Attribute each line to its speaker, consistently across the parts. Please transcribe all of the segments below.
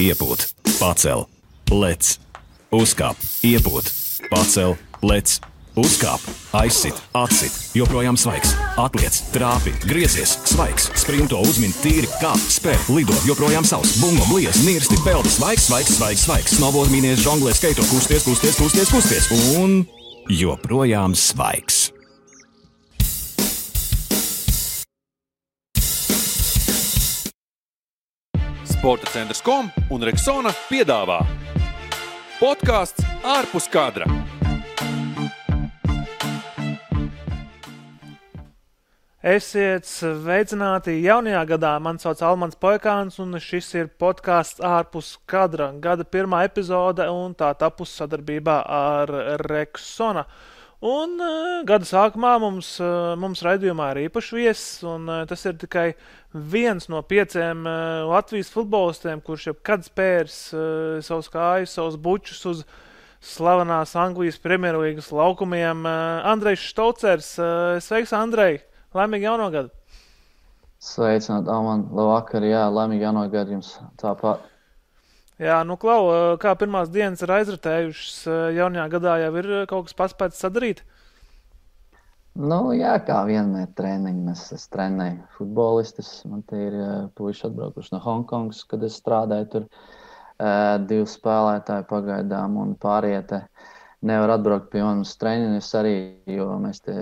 Speaker 1: iepūt, pacel, lec, uzkāp, iepūt, pacel, lec, uzkāp, aizsit, atsit, joprojām svaigs, atliec, trāpi, griezies, svaigs, sprinto uzmini tīri, kāp, spēr, lido, joprojām savs, bumbo, blies, nirsti, peldi, svaigs, svaigs, svaigs, svaigs, snowboard mīnies, žonglē, skaito, kusties, kusties, kusties, kusties. Un joprojām svaigs.
Speaker 2: Sporta centrs kom un Reksona piedāvā podkāsts ārpus kadra.
Speaker 3: Esiet sveicināti jaunajā gadā. Mani sauc Almans Poikāns, un šis ir podkāsts ārpus kadra. Gada pirmā epizode, un tā tapus sadarbībā ar Reksona. Un uh, gada sākumā mums, uh, mums raidījumā ir īpašs viesis, un uh, tas ir tikai viens no pieciem uh, Latvijas futbolistiem, kurš jebkad spērs uh, savus kājas, savus bučus uz slavenās Anglijas Premjerlīgas laukumiem. Uh, Andrejs Štaucers, uh, sveiks, Andrej! Laimīgi jauno gadu!
Speaker 4: Sveicināt, Alman, labvakar, jā, laimīgi jauno gadu jums tāpat.
Speaker 3: Jā, nu, Klau, kā pirmās dienas ir aizritējušas, jaunajā gadā jau ir kaut kas paspēts sadarīt?
Speaker 4: Nu, jā, kā vienmēr treniņi. Mēs es trenēju futbolistus. Man tie ir puiši atbraukuši no Hongkongas, kad es strādāju tur. Uh, divi spēlētāji pagaidām un pārējie nevar atbraukt pie manas treniņus arī, jo mēs te,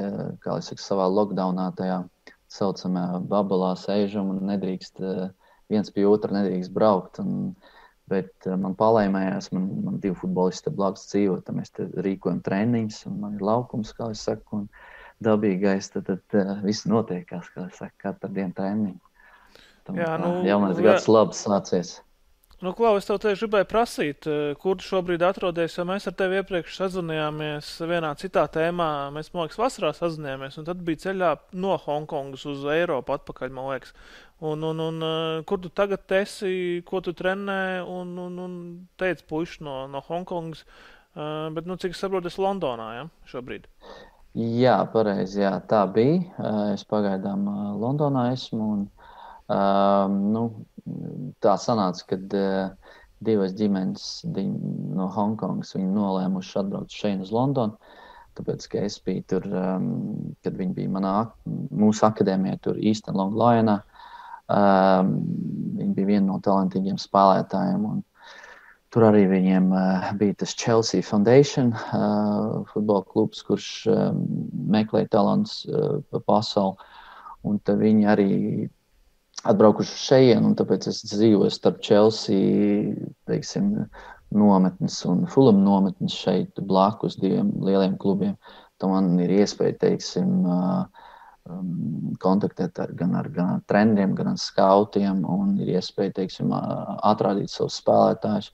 Speaker 4: kā es saku, savā lockdownā tajā saucamajā babulā sēžam un nedrīkst viens pie otra nedrīkst braukt. Un, Bet man palēmējās, man, man divi futbolisti blakus dzīvo, tad mēs rīkojam treniņus, un man ir laukums, kā es saku, un dabīgais, tad, tad, tad viss notiekās, kā es saku, katru dienu treniņu. Tam,
Speaker 3: Jā, nu,
Speaker 4: jaunais gads labs sācies.
Speaker 3: Nu, Klau, es tev tieši gribēju prasīt, kur tu šobrīd atrodies, jo mēs ar tevi iepriekš sazinājāmies vienā citā tēmā. Mēs, man liekas, vasarā sazinājāmies, un tad bija ceļā no Hongkongas uz Eiropu atpakaļ, man liekas. Un, un, un, kur tu tagad esi, ko tu trenē, un, un, un teici puiši no, no Hongkongas, bet, nu, cik es saprotu, es Londonā, ja, šobrīd.
Speaker 4: Jā, pareizi, jā, tā bija. Es pagaidām Londonā esmu, un Um, nu, tā sanāca, ka uh, divas ģimenes no Hongkongas nolēmuši atbraukt šeit uz Londonu. Tāpēc, ka es biju tur, um, kad viņi bija manā, mūsu akadēmijā, tur īstenībā Long Lionā. Um, viņi bija viena no talantīgiem spēlētājiem. Un, Tur arī viņiem uh, bija tas Chelsea Foundation, uh, futbola klubs, kurš um, meklē talants uh, pa pasauli. Un viņi arī atbraukuši šeit, un tāpēc es dzīvoju starp Chelsea teiksim, nometnes un Fulham nometnes šeit blakus diviem lieliem klubiem. Tad man ir iespēja, teiksim, um, kontaktēt ar, gan, ar, gan treneriem, gan ar skautiem, un ir iespēja, teiksim, atrādīt savus spēlētājus.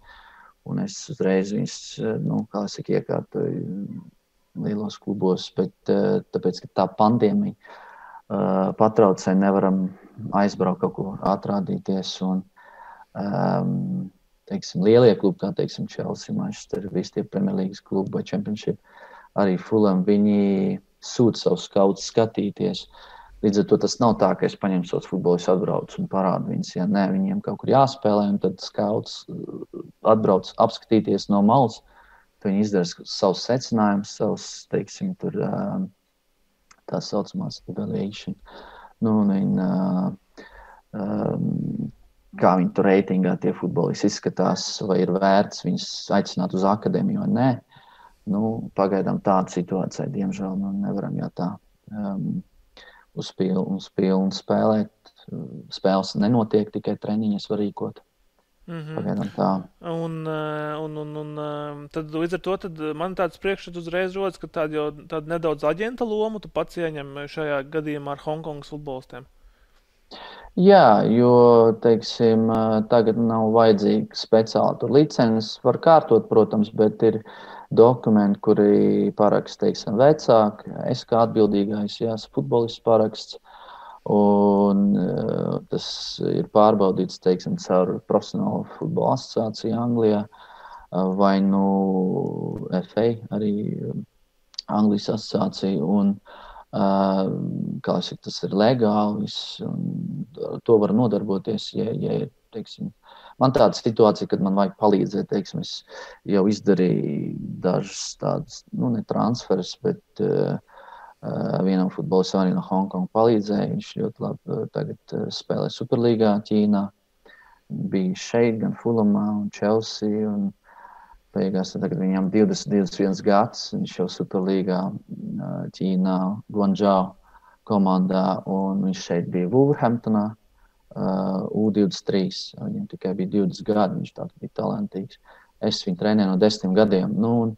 Speaker 4: Un es uzreiz viņus, nu, kā es saku, iekārtoju lielos klubos, bet tāpēc, ka tā pandēmija patraucēja, nevaram aizbraukt kaut kur atrādīties. Un, um, teiksim, lielie klubi, kā teiksim, Chelsea, Manchester, visi tie Premjerlīgas klubi vai Championship, arī Fulham, viņi sūta savus skautus skatīties. Līdz ar to tas nav tā, ka es paņemu savus futbolistus, atbraucu un parādu viņus. Ja nē, viņiem kaut kur jāspēlē, un tad skauts atbrauc apskatīties no malas. Viņi izdara savus secinājumus, savus, teiksim, tur, tā saucamās evaluation. Nu, un viņi, um, kā viņi tur reitingā tie futbolisti izskatās, vai ir vērts viņus aicināt uz akadēmiju vai nē. Nu, pagaidām tāda situācija, diemžēl, nu, nevaram jau tā um, uz pilnu spēlēt. Spēles nenotiek, tikai treniņas var rīkot. Mm -hmm.
Speaker 3: Un, un, un, un tad līdz ar to man tāds priekšstats uzreiz rodas, ka tāda jau tāda nedaudz aģenta loma tu pats ieņem šajā gadījumā ar Hongkongas futbolistiem.
Speaker 4: Jā, jo teiksim, tagad nav vajadzīga speciāla licences. Var kārtot, protams, bet ir dokumenti, kuri paraksta vecāki. Es kā atbildīgais, jā, futbolists paraksts. Un, uh, tas ir pārbaudīts teiksim, caur profesionālo futbola asociāciju Anglijā uh, vai nu FA, arī Anglijas asociācija. Un, kā saka, tas ir legāli, un to var nodarboties, ja, ja ir teiksim, man tāda situācija, kad man vajag palīdzēt, teiksim, es jau izdarīju dažas tādas, nu, ne transferus, bet uh, vienam futbolistam no Hongkongas palīdzēja. Viņš ļoti labi tagad spēlē Superlīgā, Ķīnā. Bija šeit, gan Fulamā un Chelsea. Un beigās tagad viņam 20, 21 gads. Viņš jau Superlīgā, Ķīnā, Guangzhou komandā, un viņš šeit bija Wolverhamptonā. Uh, U23. Viņam tikai bija 20 gadi. Viņš tāds bija talantīgs. Es viņu trenēju no 10 gadiem. Nu, un,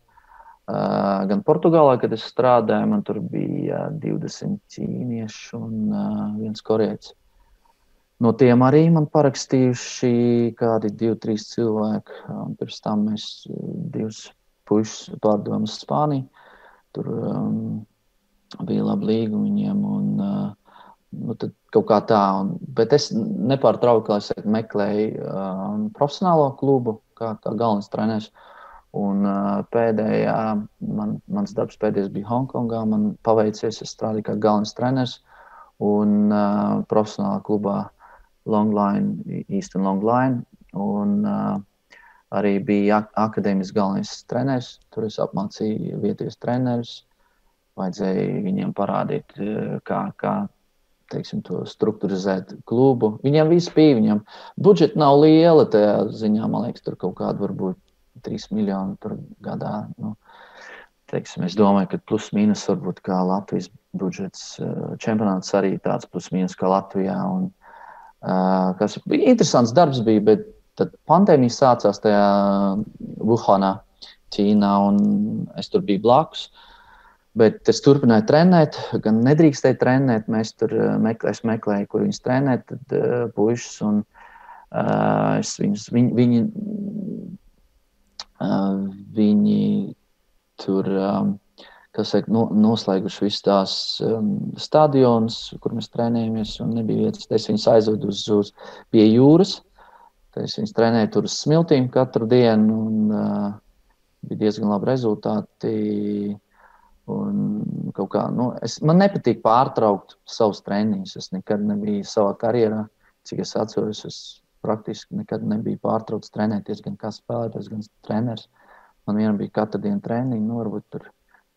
Speaker 4: gan Portugālē, kad es strādāju, man tur bija 20 ķīniešu un uh, viens korejietis. No tiem arī man parakstījuši kādi divi, trīs cilvēki. Un pirms tam mēs divus puikas pārdevām uz Spāniju. Tur um, bija laba līga viņiem. Un, uh, nu, kaut kā tā. Un, bet es nepārtraukti meklēju uh, profesionālo klubu, kā, kā galvenais treneris. Un uh, pēdējā, man, mans darbs pēdējais bija Hongkongā. Man paveicies, es strādāju kā galvenais treneris un uh, profesionālā klubā Longline, Eastern Longline. Un, uh, arī bija ak akadēmisks galvenais treneris. Tur es apmācīju vietējos trenerus. Vajadzēja viņiem parādīt, kā, kā teiksim, to struktūrizēt klubu. Viņam viss bija, viņam budžets nav liela tajā ziņā. Man liekas, tur kaut kāda varbūt 3 miljoni gadā. Nu, teiksim, es domāju, ka plus mīnus varbūt kā Latvijas budžets. Eh, čempionāts arī tāds plus mīnus kā Latvijā. Un, uh, kas bija interesants darbs, bija, bet tad pandēmija sācās tajā Wuhanā, Ķīnā, un es tur biju blakus. Bet es turpināju trenēt, gan nedrīkstēju trenēt. Mēs tur eh, meklējām, meklēju, kur viņas trenēt, puikas. Uh, es viņus, viņi, viņi, viņi tur saka, no, noslēguši visas tās um, stadionus, kur mēs trenējamies, un nebija vietas. Es viņus aizvedu uz, uz pie jūras. Es viņus trenēju tur uz smiltīm katru dienu, un uh, bija diezgan labi rezultāti. Un kā, nu, es, man nepatīk pārtraukt savus treniņus. Es nekad nebiju savā karjerā, cik es atceros, es praktiski nekad nebiju pārtraucis trenēties gan kā spēlētājs, gan treneris. Man vienam bija katru dienu treniņi, nu, varbūt tur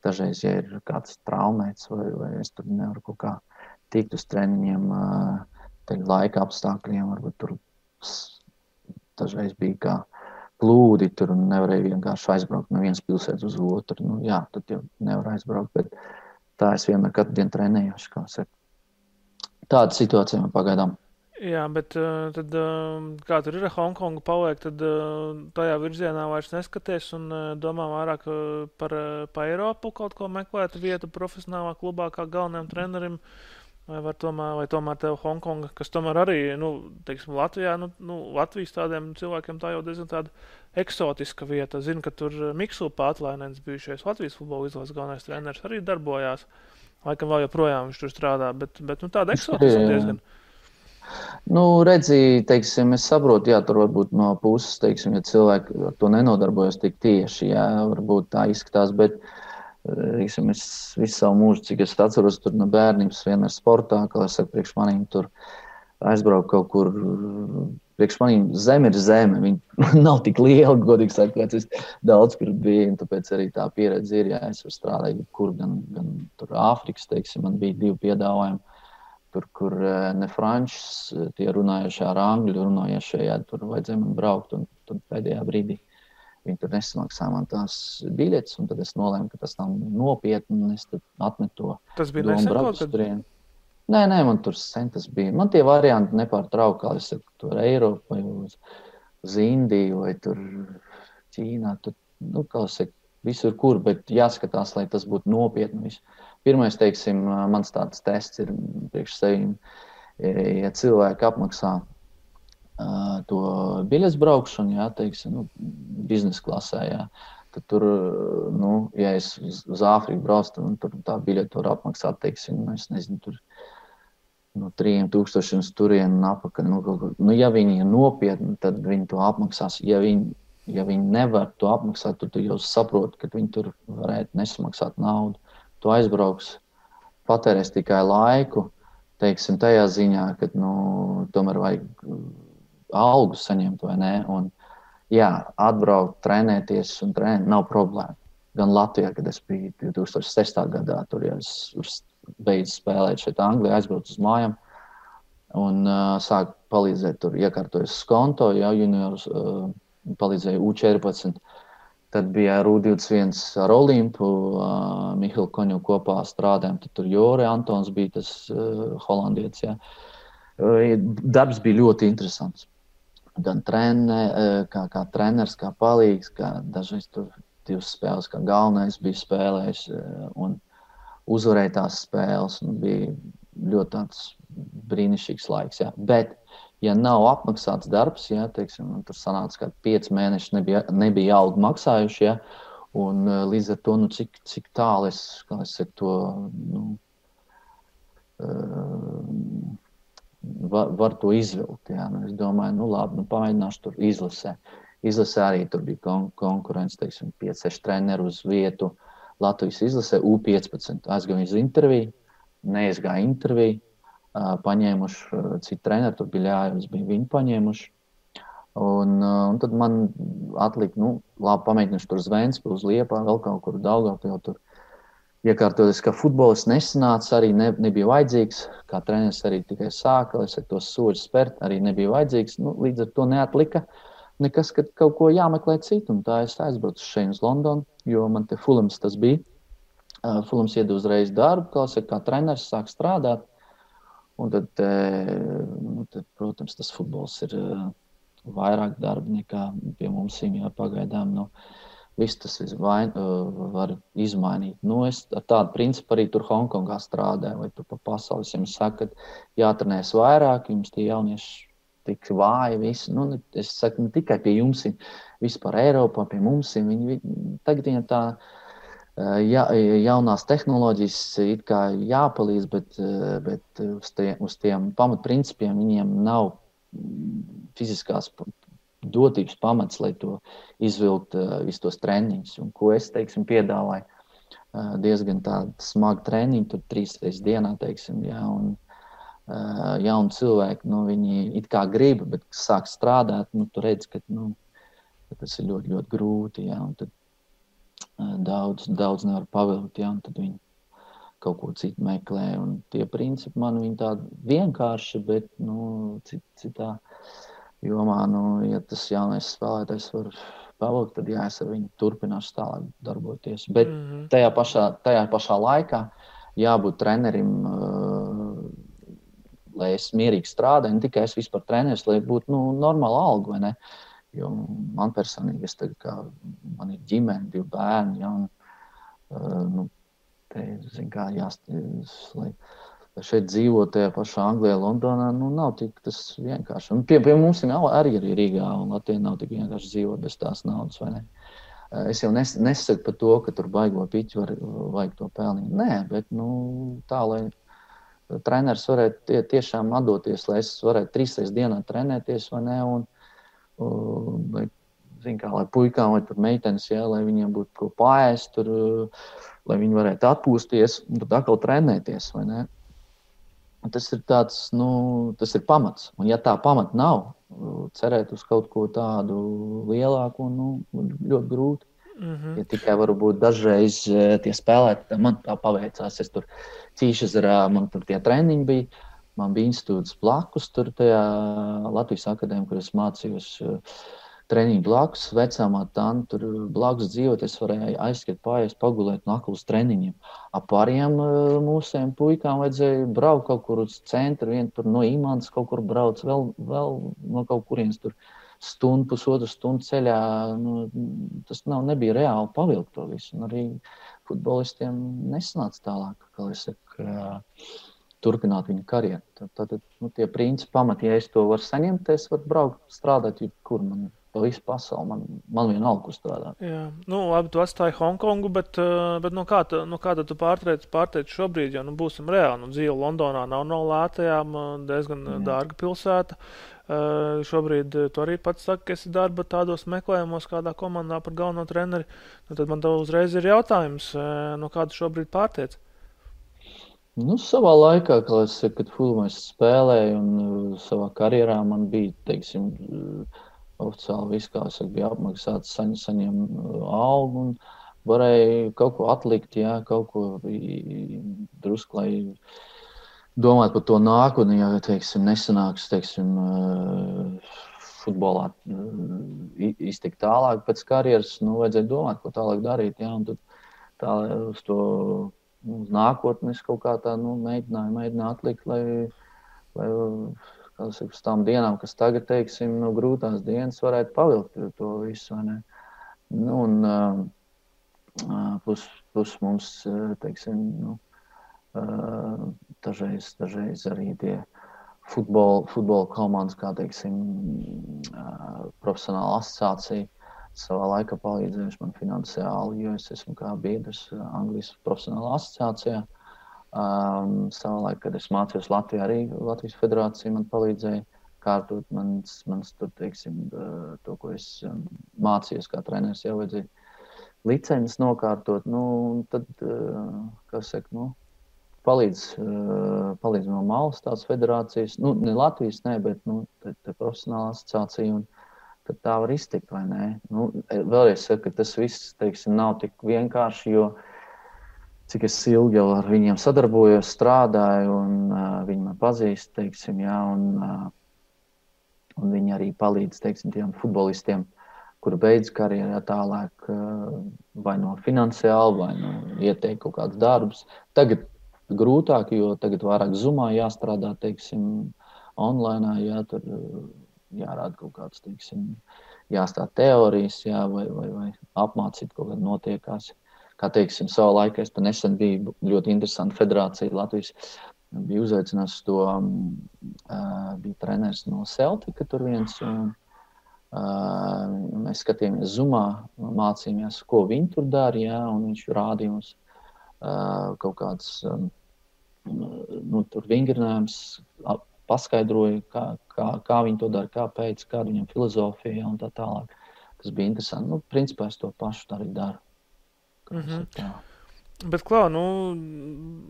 Speaker 4: dažreiz, ja ir kāds traumēts vai, vai es tur nevaru kaut kā tikt uz treniņiem, laika apstākļiem, varbūt tur dažreiz bija kā plūdi, tur nevarēja vienkārši aizbraukt no vienas pilsētas uz otru. Nu, jā, tad jau nevar aizbraukt, bet tā es vienmēr katru dienu trenējuši. Kā Tāda situācija man pagaidām.
Speaker 3: Jā, bet uh, tad, uh, kā tur ir Hongkonga paliek, tad uh, tajā virzienā vairs neskaties un uh, domā vairāk par, par Eiropu kaut ko meklēt vietu profesionālā klubā kā galvenajam trenerim. Vai, tomēr, vai tomēr tev Hongkonga, kas tomēr arī, nu, teiksim, Latvijā, nu, nu, Latvijas tādiem cilvēkiem tā jau diezgan tāda eksotiska vieta. Zinu, ka tur Mikls Pātlainens, bijušais Latvijas futbola izlases galvenais treneris, arī darbojās. Laikam vēl joprojām viņš tur strādā, bet, bet nu, tāda eksotiska diezgan.
Speaker 4: Nu, redzi, teiksim, es saprotu, jā, tur varbūt no puses, teiksim, ja cilvēki ar to nenodarbojas tik tieši, jā, varbūt tā izskatās, bet Rīksim, es visu savu mūžu, cik es atceros, tur no bērnības vienmēr sportā, kā es saku, priekš manīm tur aizbraukt kaut kur. Priekš manīm zeme ir zeme. Viņa nav tik liela, godīgi sakot, es daudz kur biju. Tāpēc arī tā pieredze ir. Ja es strādāju, kur gan, gan Āfrikas, teiksim, man bija divi piedāvājumi. Tur, kur ne frančus, tie runājuši ar angļu, runājuši, ja tur vajadzēja man braukt. Un tad pēdējā brīdī Viņi tur nesamaksāja man tās biļetes, un tad es nolēmu, ka tas nav nopietni. Es atmetu to.
Speaker 3: Tas bija nesen.
Speaker 4: Kad... Nē, nē, man tur sen tas bija. Man tie varianti nepārtraukti, kā es saku, tur Eiropā, vai uz, uz Indiju, vai tur Ķīnā. Tur, nu, kā es saku, visur, kur, bet jāskatās, lai tas būtu nopietni. Pirmais, teiksim, mans tāds tests ir priekš sevīm, ja cilvēki apmaksā to biļetes braukšanu, jā, teiksim, nu, biznesa klasē. Jā. Tad tur, nu, ja es uz, Āfriku braucu, tad nu, tur tā biļete var apmaksāt, teiksim, nu, es nezinu, tur no 3000 uz turieni un apakaļ. Nu, nu, ja viņi ir nopietni, tad viņi to apmaksās. Ja viņi, ja viņi nevar to apmaksāt, tad tu jau saproti, ka viņi tur varētu nesamaksāt naudu. Tu aizbrauks, patērēs tikai laiku, teiksim, tajā ziņā, ka nu, tomēr vajag algu saņemt vai nē. Un, jā, atbraukt, trenēties un trenēt nav problēma. Gan Latvijā, kad es biju 2006. gadā, tur jau es beidzu spēlēt šeit Anglijā, aizbraucu uz mājām un uh, sāku palīdzēt tur iekārtojas skonto, jau juniors uh, palīdzēja U14. Tad bija ar U21 ar Olimpu, uh, Mihālu Koņu kopā strādājām. Tad tur Jore Antons bija tas uh, holandietis. Ja. Uh, darbs bija ļoti interesants. Gan trenē, uh, kā, kā treneris, kā palīgs, kā dažreiz tur divas spēles, kā galvenais bija spēlējis uh, un uzvarēja tās spēles. Bija ļoti brīnišķīgs laiks. Ja. Bet ja nav apmaksāts darbs, ja teiksim, tur sanāca, ka pieci mēneši nebija, nebija algu maksājuši, ja, un e, līdz ar to, nu, cik, cik tālu es, es to nu, uh, var, var to izvilkt. Ja. Nu, es domāju, nu, labi, nu, pamēģināšu tur izlasē. Izlasē arī tur bija kon konkurence, teiksim, 5-6 treneri uz vietu. Latvijas izlasē U15 aizgāju uz interviju, neizgāju interviju paņēmuši citu treneru, tur bija ļāvis, bija viņi paņēmuši. Un, un tad man atlika, nu, labi, pamēģināšu tur zvēns, uz liepā, vēl kaut kur jau tur iekārtoties, ka futbols nesanāca, arī ne, nebija vajadzīgs. Kā treneris arī tikai sāka, lai tos soļus spērt, arī nebija vajadzīgs. Nu, līdz ar to neatlika nekas, ka kaut ko jāmeklē citu. Un tā es aizbraucu šeit uz Londonu, jo man te Fulams tas bija. Fulams iedod uzreiz darbu, kā, saka, kā treneris sāk strādāt. Un tad, nu, tad, protams, tas futbols ir vairāk darba nekā pie mums. Jā, pagaidām nu, viss tas vain, var izmainīt. Nu, es ar tādu principu arī tur Hongkongā strādāju, vai tur pa pasauli. Jums saka, ka jātrenēs vairāk, jums tie jaunieši tik vāji. Visi. Nu, es saku ne tikai pie jums, vispār Eiropā, pie mums. Viņi, tagad viņam tā ir ja, jaunās tehnoloģijas jāpalīdz, bet, bet uz, tie, uz tiem pamatprincipiem viņiem nav fiziskās dotības pamats, lai to izvilkt visus tos treniņus. Un, ko es teiksim, piedāvāju? Diezgan smagu treniņu, tur trīs reizes dienā, teiksim, jā, un jauni cilvēki, nu, viņi it kā grib, bet sāk strādāt, nu, tu redz, ka, nu, tas ir ļoti, ļoti grūti, un tad daudz, daudz nevar pavilkt, ja, tad viņi kaut ko citu meklē. Un tie principi man viņi tādi vienkārši, bet nu, cit, citā jomā, nu, ja tas jaunais spēlētājs var pavilkt, tad jā, es ar viņu turpināšu tālāk darboties. Bet mm -hmm. tajā, pašā, tajā pašā laikā jābūt trenerim. Uh, lai es mierīgi strādāju, ne tikai es vispār treneris, lai būtu nu, normāla alga. Uh, Jo man personīgi, es tagad, kā man ir ģimene, divi bērni, ja, un, uh, nu, te, zin, kā jāstājas, lai, lai šeit dzīvot tajā pašā Anglijā, Londonā, nu, nav tik tas vienkārši. Un pie, pie mums ir arī, arī Rīgā, un Latvijā nav tik vienkārši dzīvot bez tās naudas, vai ne? Uh, es jau nes, nesaku par to, ka tur baigo piķu var, vajag to pelnīt. Nē, bet nu, tā, lai treneris varētu tie, tiešām atdoties, lai es varētu trīs reizes dienā trenēties, vai ne? Un, lai, zin, kā, lai puikām vai meitenes, ja, lai viņiem būtu ko pāriest, tur, lai viņi varētu atpūsties un tad atkal trenēties. Tas ir, tāds, nu, tas ir pamats. Un, ja tā pamata nav, cerēt uz kaut ko tādu lielāku, nu, ļoti grūti. Mm -hmm. Ja tikai varbūt dažreiz tie spēlētāji, man tā paveicās, es tur cīņšas, man tur tie treniņi bija Man bija institūts blakus, tur tajā Latvijas akadēmijā, kur es mācījos. Eh, treniņu blakus, vecāmā tāna tur blakus dzīvot. Es varēju aizskriet pārējais, pagulēt no aklas treniņiem. Ap pārējiem eh, mūsiem puikām vajadzēja braukt kaut kur uz centru. Vienu tur no imants kaut kur brauc, vēl, vēl no kaut kurienes tur stundu, pusotru stundu ceļā. Nu, tas nav, nebija reāli pavilkt to visu. Un arī futbolistiem nesanāca tālāk, kā es saku turpināt viņa karjeru. Tad, tad nu, tie principi pamati, ja es to varu saņemt, tad es varu braukt, strādāt jebkur. Man, Pa visu pasauli man, man vienalga, kur strādāt.
Speaker 3: Jā, nu, labi, tu atstāji Hongkongu, bet, eh, bet no kā, tu, no kā tu pārteici šobrīd, jo, nu, būsim reāli, nu, dzīve Londonā nav no lētajām, eh, diezgan Jā. dārga pilsēta. Uh, šobrīd tu arī pats saki, ka esi darba tādos meklējumos, kādā komandā par galveno treneri. Nu, tad man te uzreiz ir jautājums, uh, no kāda šobrīd pārteicis?
Speaker 4: Nu, savā laikā, es, kad es spēlēju, un uh, savā karjerā man bija, teiksim, uh, oficiāli viss, kā es saku, bija apmaksāts, saņem, saņem uh, algu, varēja kaut ko atlikt, jā, kaut ko drusku, lai domāt par to nākotni, ja, teiksim, nesanāks, teiksim, uh, futbolā uh, iztikt tālāk pēc karjeras, nu, vajadzēja domāt, ko tālāk darīt, jā, un tad tā uz to uz nākotni es kaut kā tā nu, mēģināju, mēģināju atlikt, lai, lai saka, uz tām dienām, kas tagad, teiksim, nu, grūtās dienas, varētu pavilkt to visu. Nu, un, plus, plus mums, teiksim, nu, dažreiz, dažreiz arī tie futbola, futbola komandas, kā teiksim, profesionāla asociācija savā laikā palīdzējuši man finansiāli, jo es esmu kā biedrs uh, Anglijas profesionālā asociācijā. Um, savā laikā, kad es mācījos Latvijā, arī Latvijas federācija man palīdzēja kārtot mans, mans tur, teiksim, uh, to, ko es um, mācījos kā treneris, jau vajadzēja licences nokārtot. Nu, tad, uh, kas saka, nu, palīdz, palīdz no malas tās federācijas, nu, ne Latvijas, ne, bet nu, te, te profesionāla asociācija. Un, tad tā var iztikt. Nu, vēlreiz saku, ka tas viss teiksim, nav tik vienkārši, jo cik es ilgi jau ar viņiem sadarbojos, strādāju, un uh, viņi man pazīst, teiksim, jā, un, uh, un viņi arī palīdz teiksim, tiem futbolistiem. Kuru beidz karjerā tālāk, uh, vai no finansiāli, vai no ieteikt kaut kādus darbus. Tagad grūtāk, jo tagad vairāk zumā jāstrādā, teiksim, online, jā, tur jārāda kaut kāds, teiksim, jāstāsta teorijas, jā, vai, vai, vai apmācīt kaut kādā notiekās. Kā teiksim, savā laikā es nesen biju ļoti interesanti federācija Latvijas. Bija uzaicināts to, uh, bija treneris no Celtica tur viens. Un, uh, mēs skatījāmies Zumā, mācījāmies, ko viņi tur un viņš rādīja mums uh, kaut kāds um, nu, vingrinājums, paskaidroja, kā, kā, kā viņi to dara, kāpēc, kāda viņam filozofija un tā tālāk. Tas bija interesanti. Nu, principā es to pašu arī daru. Mm -hmm.
Speaker 3: Bet, Klau, nu,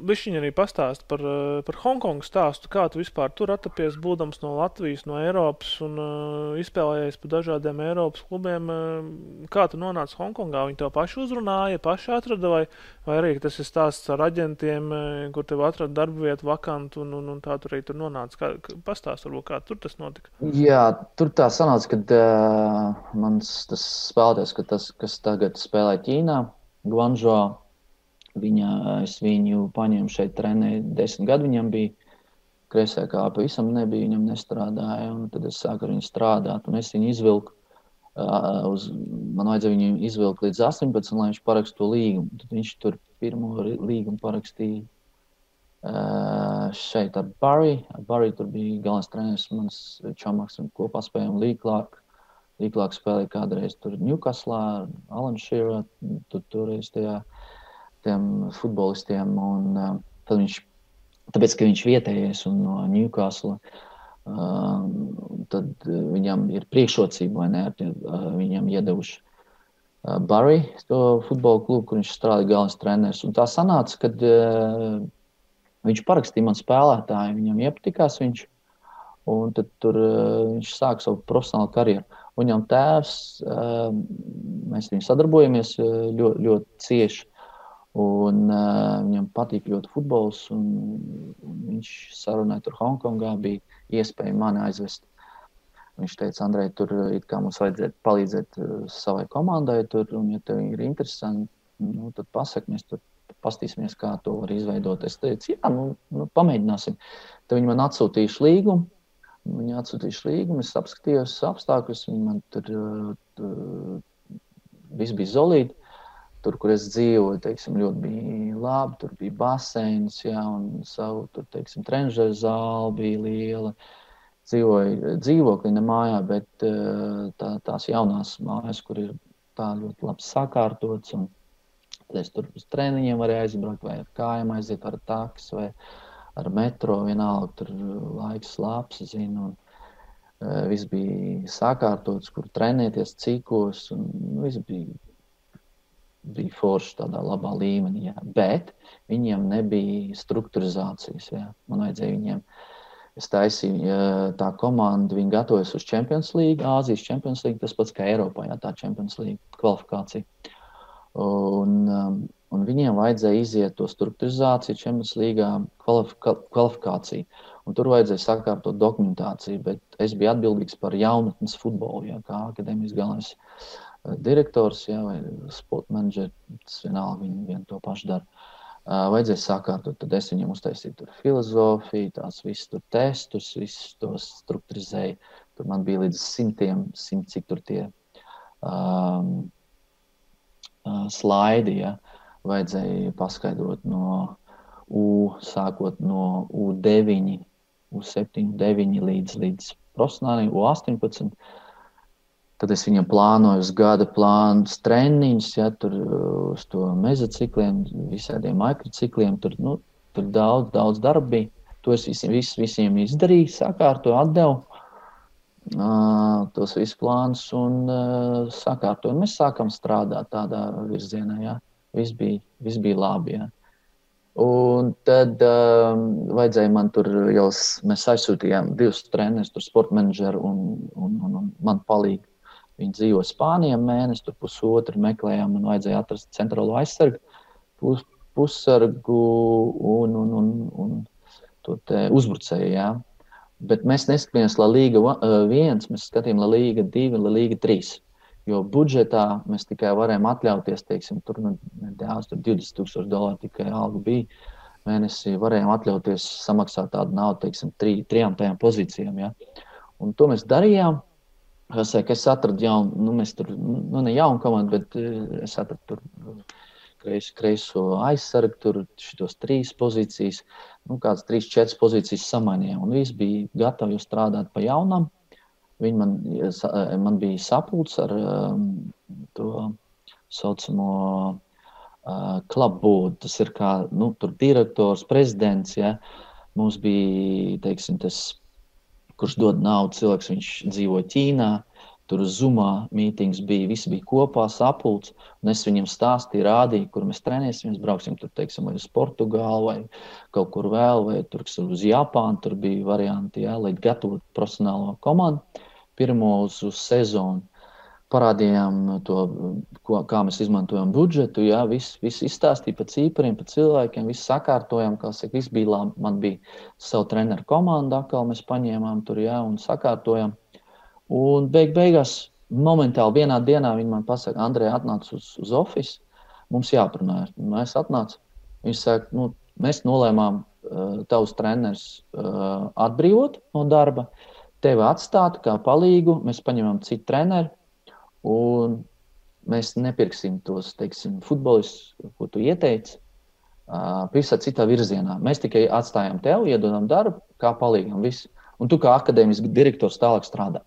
Speaker 3: viņš arī pastāsta par, eh, par Hongkongu stāstu. Kā tu vispār tur atrapies, būdams no Latvijas, no Eiropas un uh, izspēlējies pa dažādiem Eiropas klubiem? Uh, kā tu nonāci Hongkongā? Viņi to paši uzrunāja, paši atrada, vai, vai arī tas ir stāsts ar aģentiem, uh, kur tev atrada darba vietu vakantu un, un, un tā tur arī tur nonāca? Kā, pastāst, varbūt, kā tur tas notika?
Speaker 4: Jā, tur tā sanāca, ka uh, mans spēlētājs, ka tas, kas tagad spēlē Ķīnā, Guangzhou Viņa, es viņu paņēmu šeit, trenēju desmit gadu. Viņam bija kreisā kāpa, pavisam nebija, viņam nestrādāja. Tad es sāku ar viņu strādāt, un es viņu izvilku. Uz, man vajadzēja viņu izvilkt līdz 18, lai viņš parakstītu līgumu. Tad viņš tur pirmo līgumu parakstīja šeit ar. Ar Barry tur bija galvenais treneris, mans čomaks, un kopā spējām Līklāk. Līklāk spēlēja kādreiz tur Newcastle, Alan Shearer, tur toreiz tajā. Uh, tiem futbolistiem. Un, uh, viņš, tāpēc, ka viņš vietējais un no Newcastle, uh, tad viņam ir priekšrocība, vai ne? Uh, viņam iedevuši uh, Barry, to futbola klubu, kur viņš strādā galvenais treneris. Un tā sanāca, kad uh, viņš parakstīja man spēlētāju, viņam iepatikās viņš. Un tad tur, uh, viņš sāka savu profesionālu karjeru. Viņam tēvs, uh, mēs viņu sadarbojamies ļoti, ļoti cieši. Un, uh, viņam patīk ļoti futbols. Un, un viņš sarunāja tur Hongkongā, bija iespēja mani aizvest. Viņš teica, Andrej, tur mums vajadzētu palīdzēt uh, savai komandai. Tur, un, ja tev ir interesanti, nu, tad pasaki, mēs tur pastīsimies, kā to var izveidot. Es teicu, jā, nu, nu pamēģināsim. Tad viņi man atsūtīja līgumu. Viņi atsūtīja līgumu, es apskatījos apstākļus. Viņi man tur, uh, tur viss bija zolīti. Tur, kur es dzīvoju, teiksim, ļoti bija labi. Tur bija baseins, jā, un savu tur, teiksim, trenižera zāle bija liela. Dzīvoju dzīvoklī, ne mājā, bet eh, tā, tās jaunās mājas, kur ir tā ļoti labi sakārtotas. Es tur uz treniņiem varēju aizbraukt, vai ar kājām aiziet, ar taks, vai ar metro. Vienalga, tur laiks labs, zinu. Un, uh, viss bija sakārtots, kur trenēties, cikos. Un, viss bija bija forši tādā labā līmenī. Jā. Bet viņiem nebija struktūrizācijas. Jā. Man vajadzēja viņiem. Es taisīju tā komandu, viņi gatavojas uz Champions League, Āzijas Champions League, tas pats kā Eiropā, jā, tā Champions League kvalifikācija. Un, un viņiem vajadzēja iziet to struktūrizāciju, Champions League kvalifikāciju. Un tur vajadzēja sakārtot dokumentāciju, bet es biju atbildīgs par jaunatnes futbolu, jā, kā akadēmijas galvenais uh, direktors jā, vai sporta menedžers. Tas vienalga, viņi vien to pašu dara. Uh, vajadzēja sakārtot, tad es viņiem uztaisīju filozofiju, tās visas tur testus, visus tos struktūrizēju. Tur man bija līdz simtiem, simt cik tur tie. Um, slaidi. Ja? Vajadzēja paskaidrot no U, sākot no U9, U7, 9 līdz, līdz profesionāliem U18. Tad es viņam plānoju uz gada plānu treniņus, ja tur uz to mezocikliem, visādiem mikrocikliem. Tur, nu, tur daudz, daudz darba bija. To es visiem, vis, visiem izdarīju, sakārtoju, atdevu tos visus plānus un sakārtoju. Mēs sākam strādāt tādā virzienā. Jā. Viss bija, viss bija labi. Jā. Un tad um, vajadzēja man tur jau, mēs aizsūtījām divus trenerus, tur sporta menedžeru un, un, un, un man palīdzību. Viņi dzīvo Spānijā mēnesi, tur pusotru meklējām, man vajadzēja atrast centrālo aizsargu, pus, pussargu un, un, un, un, un uzbrucēju. Jā. Bet mēs neskatāmies La Liga 1, mēs skatījāmies La Liga 2, La Liga 3. Jo budžetā mēs tikai varējām atļauties, teiksim, tur, nu, nedaudz, tur 20 tūkstoši dolāru tikai alga bija. Mēnesī varējām atļauties samaksāt tādu naudu, teiksim, tri, trijām tajām pozīcijām. Ja? Un to mēs darījām. Es, es atradu jaunu, nu, mēs tur, nu, ne jaunu komandu, bet es atradu tur kreis, kreiso aizsargu, tur šitos trīs pozīcijas, nu, kādas trīs, četras pozīcijas samainījām. Un viss bija gatavi strādāt pa jaunam. Viņi man, man bija sapulcs ar um, to saucamo uh, klubbodu. Tas ir kā nu, direktors, prezidents. Ja. Mums bija teiksim, tas, kurš dod naudu cilvēks, viņš dzīvo Ķīnā. Tur uz Zumā mītings bija, visi bija kopā, sapulcs, un es viņiem stāstīju, rādīju, kur mēs trenēsimies, brauksim tur, teiksim, uz Portugālu, vai kaut kur vēl, vai tur, uz Japānu, tur bija varianti, jā, lai gatavotu profesionālo komandu pirmo uz, uz sezonu. Parādījām to, ko, kā mēs izmantojam budžetu, jā, viss vis izstāstīja par cīpariem, par cilvēkiem, viss sakārtojām, kā saka, viss bija labi. Man bija savu treneru komanda, atkal mēs paņēmām tur, jā, un sakārtojām. Un beig beigās, momentāli vienā dienā viņi man pasaka, Andrej, atnāc uz, uz oficiālu, mums jāparunājas. Mēs atnācām. Viņš saka, nu, mēs nolēmām uh, tavus trenerus uh, atbrīvot no darba, tevi atstāt kā palīgu. Mēs paņemam citu treneru un mēs nepirksim tos teiksim, futbolistus, ko tu ieteici. Visā citā virzienā. Mēs tikai atstājam tevi, iedodam darbu, kā. Visu. Un tu kā akadēmisks direktors tālāk strādā.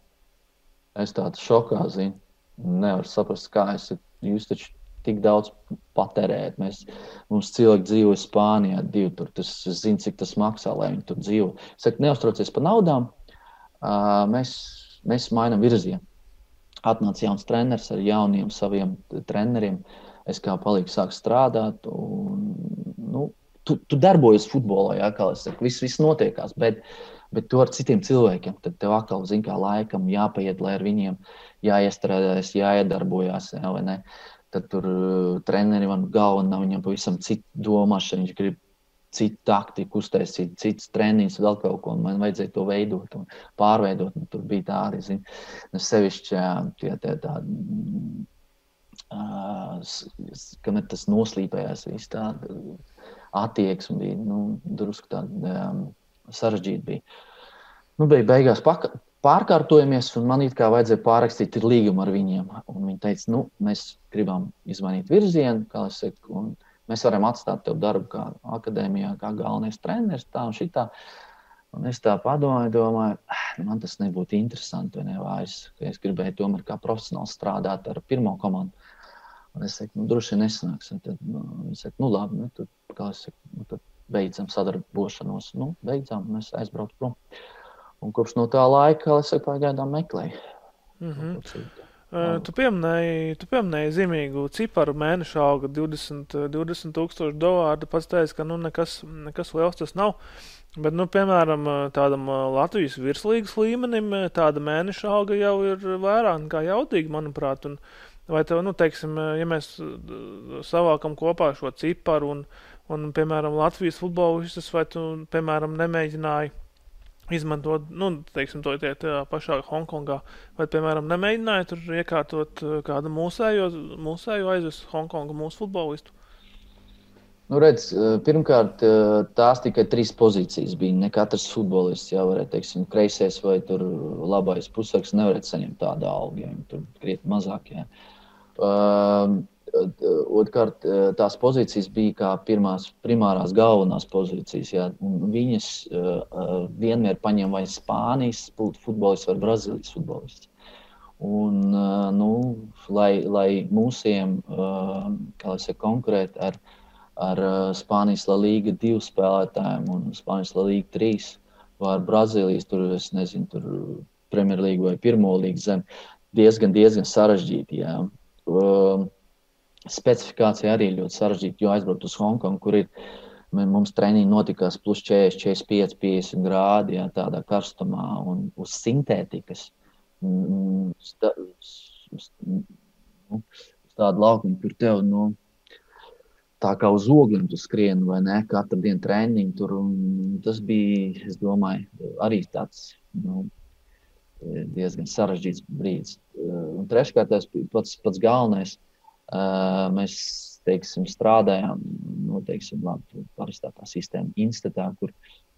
Speaker 4: Es tādu šokā zinu. Nevaru saprast, kā es jūs taču tik daudz patērējat. Mēs, mums cilvēki dzīvo Spānijā, divi tur. Tas, es zinu, cik tas maksā, lai viņi tur dzīvo. Es saku, neuztraucies par naudām. Uh, mēs, mēs mainām virzienu. Atnāca jauns treneris ar jauniem saviem treneriem. Es kā palīdzu sāku strādāt. Un, nu, tu, tu darbojies futbolā, jā, kā es saku, viss, viss notiekās. Bet, bet to ar citiem cilvēkiem. Tad tev atkal, zin, kā laikam jāpaiet, lai ar viņiem jāiestrādājas, jāiedarbojas. Jā, Tad tur uh, treneri man galva nav, viņam pavisam cita domāšana. Viņš grib citu taktiku, uztaisīt citas treniņus, vēl kaut ko. Man vajadzēja to veidot un pārveidot. Un tur bija tā arī, zin, nu, sevišķi tie, tie tādi. Uh, kamēr tas noslīpējās, viss tā attieksme bija nu, drusku tāda um, sarežģīti bija. Nu, bija beigās paka, pārkārtojamies, un man it kā vajadzēja pārrakstīt līgumu ar viņiem. Un viņi teica, nu, mēs gribam izmainīt virzienu, kā es saku, un mēs varam atstāt tev darbu kā akadēmijā, kā galvenais treneris, tā un šitā. Un es tā padomāju, domāju, ah, nu, man tas nebūtu interesanti. Ne, es, es gribēju tomēr kā profesionāls strādāt ar pirmo komandu. Un es saku, nu, droši vien nesanāks. Un tad, nu, viņi saka, nu, labi, nu, tad, kā es saku, nu, tad beidzam sadarbošanos. Nu, beidzām, un es aizbraucu prom. Un kopš no tā laika es pagaidām meklēju.
Speaker 3: Mm -hmm. Tu pieminēji, tu pieminēji zīmīgu ciparu mēneša auga 20, 20 tūkstoši dolāru. Pats teici, ka nu, nekas, nekas liels tas nav. Bet, nu, piemēram, tādam Latvijas virslīgas līmenim tāda mēneša auga jau ir vairāk nekā jaudīga, manuprāt. Un, vai tev, nu, teiksim, ja mēs savākam kopā šo ciparu un, un piemēram, Latvijas futbolistus, vai tu, piemēram, nemēģināji izmantot, nu, teiksim, to tie pašā Hongkongā, vai, piemēram, nemēģināja tur iekārtot kādu mūsējo, mūsējo aizvest Hongkongu mūsu futbolistu?
Speaker 4: Nu, redz, pirmkārt, tās tikai trīs pozīcijas bija. Ne katrs futbolists jau varēja, teiksim, kreisais vai labais pusargs nevarētu saņemt tādu algu, ja tur krietni mazāk. Ja. Uh, Otrkārt, tās pozīcijas bija kā pirmās, primārās galvenās pozīcijas. Jā, viņas uh, vienmēr paņem vai Spānijas futbolists vai Brazīlijas futbolists. Un, uh, nu, lai, lai mūsiem, uh, jau konkurēt ar, ar Spānijas La Liga divu spēlētājiem un Spānijas La Liga trīs, vai Brazīlijas, tur es nezinu, tur Premjerlīgu vai Pirmo līgu zem, diezgan, diezgan sarežģīti. Jā. Uh, specifikācija arī ļoti sarežģīta, jo aizbraukt uz Hongkongu, kur ir mums treniņi notikās plus 40, 45, 50 grādi, jā, tādā karstumā un uz sintētikas. Uz, nu, uz tādu laukumu, kur tev nu, tā kā uz ogļiem tu skrieni, vai ne? Katru dienu treniņu tur. Tas bija, es domāju, arī tāds nu, diezgan sarežģīts brīdis. Un treškārt, tas pats, pats galvenais Mēs teiksim, strādājām nu, teiksim, labi, parastā tā sistēma, institūtā, kur,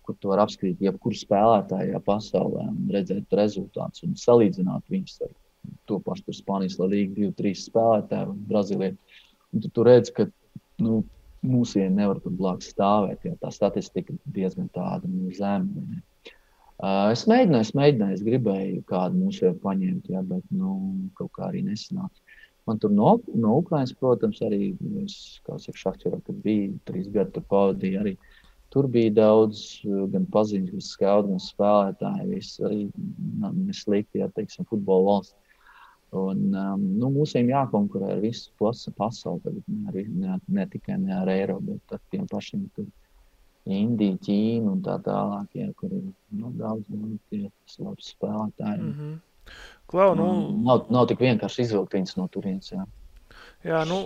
Speaker 4: kur tu vari apskatīt jebkuru spēlētāju pasaulē un redzēt rezultātus un salīdzināt viņus ar to pašu Spānijas līniju, divu, trīs spēlētāju, Brazīliju. Tu, tu redz, ka nu, mūsiem nevar tur blakus stāvēt, jo tā statistika diezgan tāda nu, zema. Uh, es mēģināju, es mēģināju, es gribēju kādu mūsu paņemt, ja, bet nu, kaut kā arī nesanāca. Man tur no, no Ukrainas, protams, arī, es, jau šahķerā, kad bija trīs gadi, tur pavadīja arī. Tur bija daudz gan paziņas, gan skaudu, gan spēlētāju. Viss arī neslikti, ja teiksim, futbola valsts. Un, um, nu, mums ir jākonkurē ar visu pasauli. Tagad, ne, arī, ne, ne tikai ne ar Eiropu, bet ar tiem pašiem tur, Indiju, Ķīnu un tā tālāk, ja, kur ir nu, daudz labi spēlētāji. Mm -hmm.
Speaker 3: Klau, nu...
Speaker 4: nav, nav tik vienkārši izvilkt viņus no turienes. Jā.
Speaker 3: Jā, nu,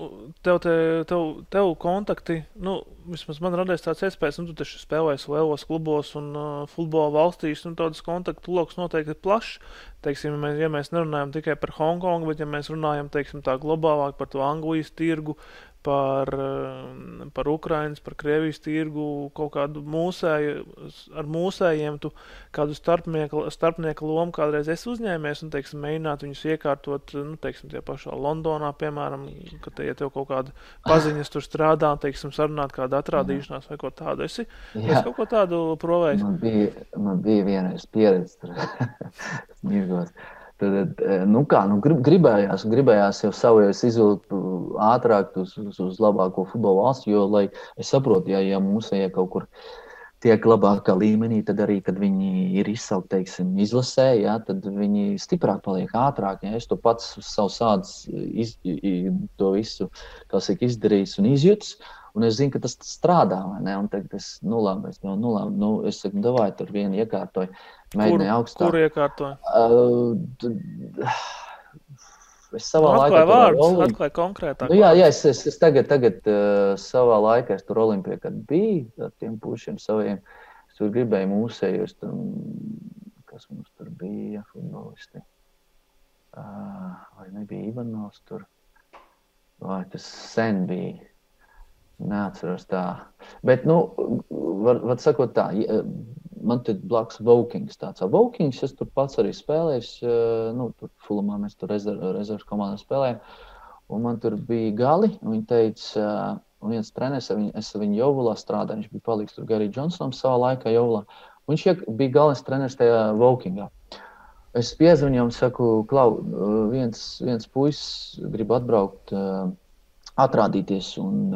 Speaker 3: tev, te, tev, tev kontakti, nu, vismaz man radās tāds iespējas, nu, tu taču spēlējies lielos klubos un uh, futbola valstīs, un tādas kontaktu lokus noteikti ir plašs. Teiksim, ja mēs, ja mēs nerunājam tikai par Hongkongu, bet ja mēs runājam, teiksim, tā globālāk par to Anglijas tirgu, par, eh, par Ukraiņas, par Krievijas tirgu, kaut kādu mūsēju, ar mūsējiem, tu kādu starpnieku, starpnieku lomu kādreiz esi uzņēmies un, teiksim, mēģināt viņus iekārtot, nu, teiksim, tie pašā Londonā, piemēram, ka te, ja tev kaut kāda paziņas tur strādā, teiksim, sarunāt kādu atrādīšanās vai ko tādu. Esi, esi kaut ko tādu provējis?
Speaker 4: Man bija, man bija vienreiz pieredze tur, mirgos. Tad, e, nu kā, nu, gribējās, gribējās jau savu izvilkt ātrāk uz, uz, uz labāko futbola valsti, jo, lai es saprotu, ja, ja mums ir kaut kur tiek labākā līmenī, tad arī, kad viņi ir izsaukti, teiksim, izlasē, ja, tad viņi stiprāk paliek ātrāk. Ja. Es to pats savu sādus iz, to visu, saka, izdarījis un izjūts. Un es zinu, ka tas strādā. Tagad es, nu, labi, es, nu, labi, nu, es saku, davai tur vienu iekārtoju. Mēģināju augstāk.
Speaker 3: Kur iekārtoju? Uh, es savā
Speaker 4: nu,
Speaker 3: laikā vārdus, atklāju konkrētāk.
Speaker 4: Nu, jā, jā, es, es, es tagad, tagad uh, savā laikā, es tur Olimpijā, kad biju ar tiem pušiem saviem, es tur gribēju mūsējos, tur, kas mums tur bija, futbolisti. Uh, vai nebija Ivanovs tur? Vai tas sen bija? Neatceros tā. Bet, nu, var, var sakot tā, man te blakus Vokings. Tāds Vokings, es tur pats arī spēlēju. Nu, tur Fulmā mēs tur rezerves rezerv komandā spēlējām. Un man tur bija gali. Viņa teica, un viens treneris, viņu, es ar viņu Jovulā strādāju. Viņš bija palicis tur Garī Džonsonam savā laikā Jovulā. Viņš bija galvenais treneris tajā Vokingā. Es piezvanīju un saku, Klau, viens, viens puisis grib atbraukt. Atrādīties un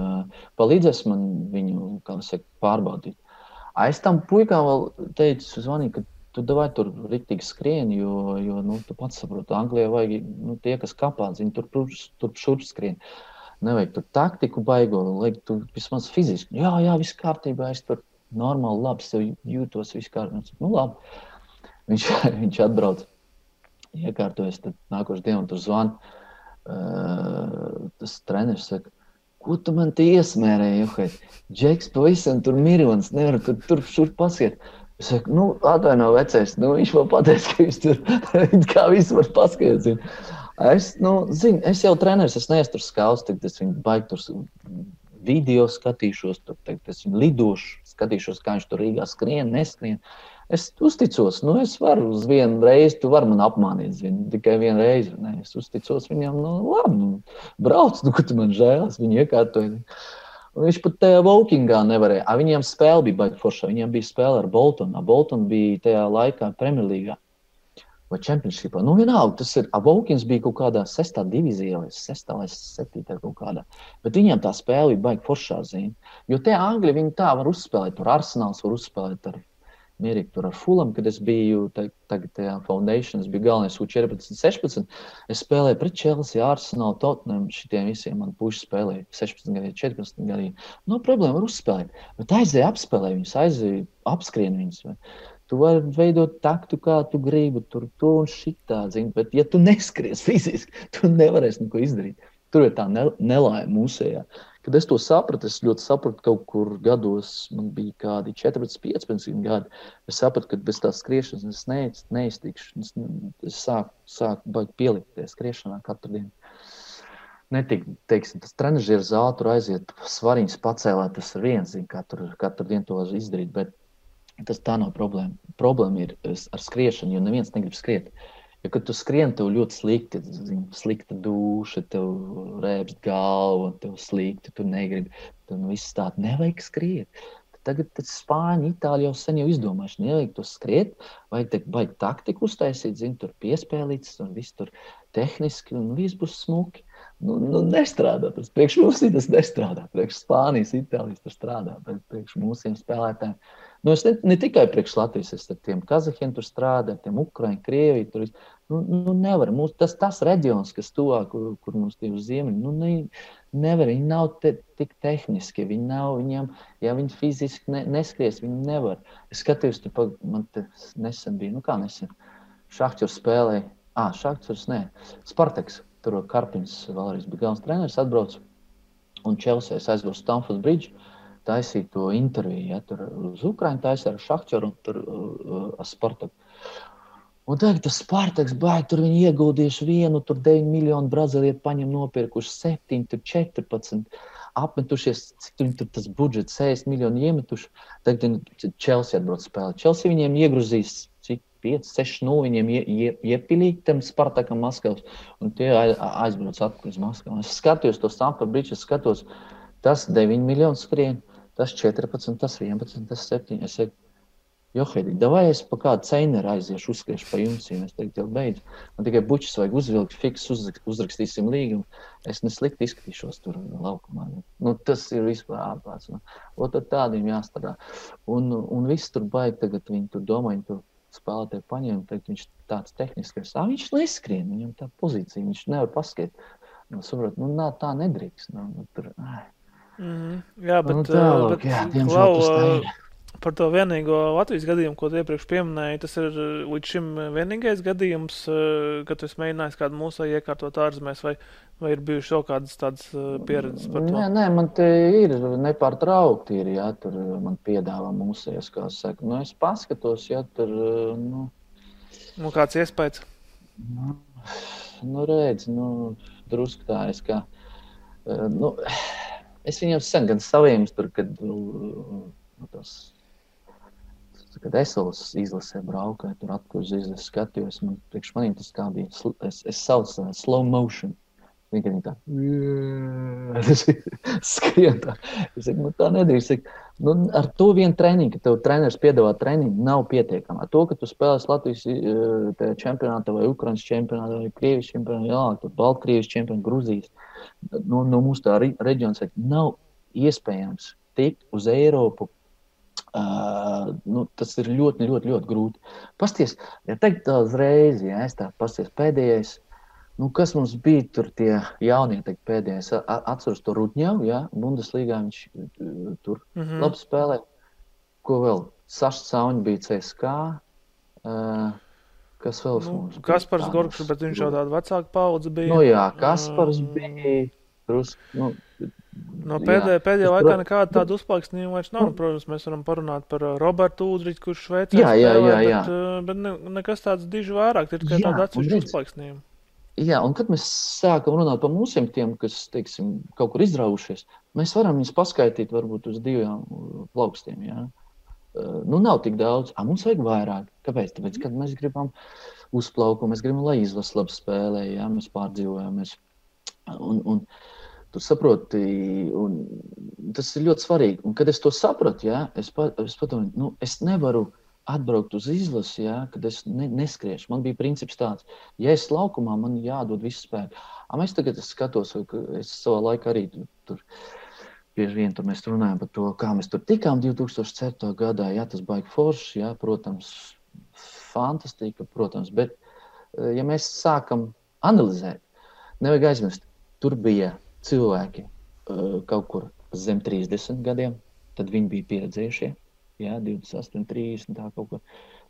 Speaker 4: palīdzēs man viņu saka, pārbaudīt. Aiz tam puikām vēl teicu, zvanīju, ka tu davai tur rīktīgi skrien, jo, jo nu, tu pats saproti, Anglijā vajag nu, tie, kas kapā, zina, tur, tur, tur šurp skrien. Nevajag tur taktiku baigo, lai tu vismaz fiziski, jā, jā, viss kārtībā, es tur normāli labi sev jūtos, viss kārtībā. Nu, labi. Viņš, viņš atbrauc, iekārtojas, tad nākošais dienas tur zvana. Uh, tas treneris saka, Ko tu man te iesmērēji? Juhai? Džeks pavisam tur mirons, nevar tur, tur šur pasiet. Es saku, nu, atvaino vecais, nu, viņš man pateica, ka viņš tur kā visu var paskaidrot. Es, nu, zinu, es jau treneris, es neesmu tur skauts, tad es viņu baigi tur video skatīšos, tur, tad es viņu lidošu, skatīšos, kā viņš tur Rīgā skrien, neskrien. Es uzticos, nu, es varu uz vienu reizi, tu vari man apmānīt, zini, tikai vienu reizi. Ne, es uzticos viņam, nu, labi, nu, brauc, nu, ko tu man žēlas, viņi iekārtoja. Un viņš pat tajā Vokingā nevarēja. A, viņiem spēle bija baigta forša. Viņiem bija spēle ar Boltonu. Boltonu bija tajā laikā Premjerlīgā vai Championshipā. Nu, vienalga, tas ir. Vokins bija kaut kādā sestā divīzijā, vai sestā vai septītā kaut kādā. Bet viņiem tā spēle bija baigta foršā zīme. Jo tie Angļi, viņi tā var uzspēlēt. Tur Arsenāls var uzspēlēt ar mierīgi tur ar Fulam, kad es biju tagad tajā Foundation, es biju galvenais U14, 16. Es spēlēju pret Chelsea, Arsenal, Tottenham, šitiem visiem man puši spēlēja 16 gadi, 14 gadi. No problēma var uzspēlēt, bet aizēja apspēlēt viņus, aizēja apskrien viņus. Vai. Tu vari veidot taktu, kā tu gribi, tur to un šitā, zini, bet ja tu neskries fiziski, tu nevarēsi neko izdarīt. Tur ir tā nelaime mūsējā. Kad es to sapratu, es ļoti sapratu, kaut kur gados, man bija kādi 14, 15 gadi. Es sapratu, ka bez tās skriešanas es ne, neiztikšu. Es, es sāku, sāku pielikties skriešanā katru dienu. Netik, teiksim, tas trenižera zāle tur aiziet, svariņas pacēlēt, tas ir viens, zin, katru, katru dienu to izdarīt, bet tas tā nav problēma. Problēma ir ar skriešanu, jo neviens negrib skriet. Uh, Jo, kad tu skrieni, tev ļoti slikti, zin, slikta duša, tev rēbst galva, tev slikti, tu negribi. Tur nu, viss tāds nevajag skriet. Tagad Spāņi, Itāļi jau sen jau izdomājuši, nevajag to skriet, vajag baigt taktiku uztaisīt, zin, tur piespēlīts, un viss tur tehniski, un viss būs smuki. Nu, nu, nestrādā tas. Priekš mums tas nestrādā. Priekš Spānijas, Itālijas tas strādā, priekš mūsiem spēlētājiem Nu, es ne, ne tikai priekš Latvijas, es ar tiem Kazahiem tur strādāju, tiem Ukraiņiem, Krieviju. Tur, nu, nu, nevar. Mūs, tas, tas reģions, kas tuvāk, kur, kur mums tie uz ziemeļi, nu, ne, nevar. Viņi nav te, tik tehniski. Viņi nav, viņiem, ja viņi fiziski ne, neskries, viņi nevar. Es skatījos, tur pa, man te nesen bija, nu kā nesen, Šahķurs spēlēja. Ah, Šahķurs, nē, Spartaks. Tur Karpiņš vēlreiz bija galvenais treneris, atbrauc un Čelsēs aizbrauc Stamford Bridge taisīja to interviju. Ja, tur uz Ukraiņu taisīja ar Šahčoru un tur, uh, ar Spartaku. Un tagad tas Spartaks baigi, tur viņi ieguldījuši vienu, tur 9 miljonu brazīlietu paņem nopirkuši 7, tur 14. Apmetušies, cik viņam tur tas budžets, 60 miljoni iemetuši. Tagad Chelsea atbrauc spēlēt. Chelsea viņiem iegruzīs, cik 5, 6, 0 viņiem ie, ie, iepilīt tam Spartakam Maskavas. Un tie aizbrauc atpakaļ uz Maskavu. Es skatījos to Bridge, es skatos, tas 9 miljonu skrien tas 14, tas 11, tas 7. Es saku, Johēdi, vai es pa kādu ceineru aiziešu, uzskriešu pa jums, ja es teiktu, jau beidzu. Man tikai bučus vajag uzvilkt, fiks, uzrakstīsim līgumu. Es neslikti izskatīšos tur laukumā. Nu, tas ir vispār ārprāts. Nu. Tad tādiem jāstrādā. Un, un viss tur baigi tagad, viņi tur domā, viņi tur spēlētāji paņēma, teikt, viņš tāds tehniskais. Ā, viņš neskrien, viņam tā pozīcija, viņš nevar paskatīt. Nu, saprot, nu, nā, tā nedrīkst. Nu, nu, tur, ai.
Speaker 3: Mm, jā, bet, nu, tālāk, bet jā, klau, par to vienīgo Latvijas gadījumu, ko iepriekš pieminēji, tas ir līdz šim vienīgais gadījums, kad tu mēģināji kādu mūsu iekārtot ārzemēs, vai, vai ir bijušas vēl kādas tādas pieredzes par to?
Speaker 4: Nē, nē man te ir nepārtraukti, ir, ja tur man piedāvā kā saka. Nu, es paskatos, ja tur, nu.
Speaker 3: Nu, kāds iespējas?
Speaker 4: Nu, nu redz, nu, drusku tā es kā, nu, Es viņam sen gan saviem, tur, kad, nu, tos, kad es izlasē braucu, tur atpakaļ uz izlasi skatījos, man priekš maniem tas kā bija, es, es saucu slow motion. Viņa tā skrien tā. Es saku, nu, tā nedrīkst. Saku, nu, ar to vienu treniņu, ka tev treneris piedāvā treniņu, nav pietiekami. Ar to, ka tu spēlēsi Latvijas čempionātā vai Ukraiņas čempionātā vai Krievijas čempionātā, tur Baltkrievijas čempionātā, Gruzijas. No, no mūsu tā reģiona saka, nav iespējams tikt uz Eiropu Uh, nu, tas ir ļoti, ļoti, ļoti grūti. Pasties, ja teikt tā uzreiz, ja es tā pasties pēdējais, nu, kas mums bija tur tie jaunie, teikt, pēdējais, atceros to Rudņevu, ja, Bundeslīgā viņš tur mm -hmm. labi spēlē. Ko vēl? Sašs Sauņi bija CSK. Uh, kas vēl
Speaker 3: nu, mums? Kaspars Gorkšs, bet viņš jau tāda vecāka paudze bija.
Speaker 4: Nu jā, Kaspars uh, bija. Drus, nu,
Speaker 3: No pēdējā, pēdējā es laikā nekāda tāda uzplaiksnījuma vairs nav. Nu, protams, mēs varam parunāt par uh, Robertu Udriču, kurš Šveicē
Speaker 4: jā, jā, jā, jā.
Speaker 3: bet, uh, bet ne, nekas tāds diži vairāk, ir tikai tāda atsevišķa uzplaiksnījuma.
Speaker 4: Jā, un kad mēs sākam runāt par mūsiem, tiem, kas teiksim, kaut kur izraujušies, mēs varam viņus paskaidrot varbūt uz diviem uh, plaukstiem. Jā. Nu, nav tik daudz, ah, mums vajag vairāk. Kāpēc? Tāpēc, kad mēs gribam uzplaukt, mēs gribam, lai izlase labi spēlē, jā, mēs pārdzīvojamies. Un, un, Tu saproti, tas ir ļoti svarīgi. Un, kad es to sapratu, ja, es, pa, es padomāju, nu, es nevaru atbraukt uz izlasi, ja, kad es ne, neskriešu. Man bija princips tāds, ja es laukumā, man jādod viss spēks. Es tagad es skatos, ka es savā laikā arī tur. Bieži vien tur mēs runājam par to, kā mēs tur tikām 2007. gadā. Jā, tas baigi forši, jā, protams, fantastika, protams. Bet, ja mēs sākam analizēt, nevajag aizmirst, tur bija cilvēki uh, kaut kur zem 30 gadiem, tad viņi bija pieredzējušie. Jā, 28, 30, tā kaut kur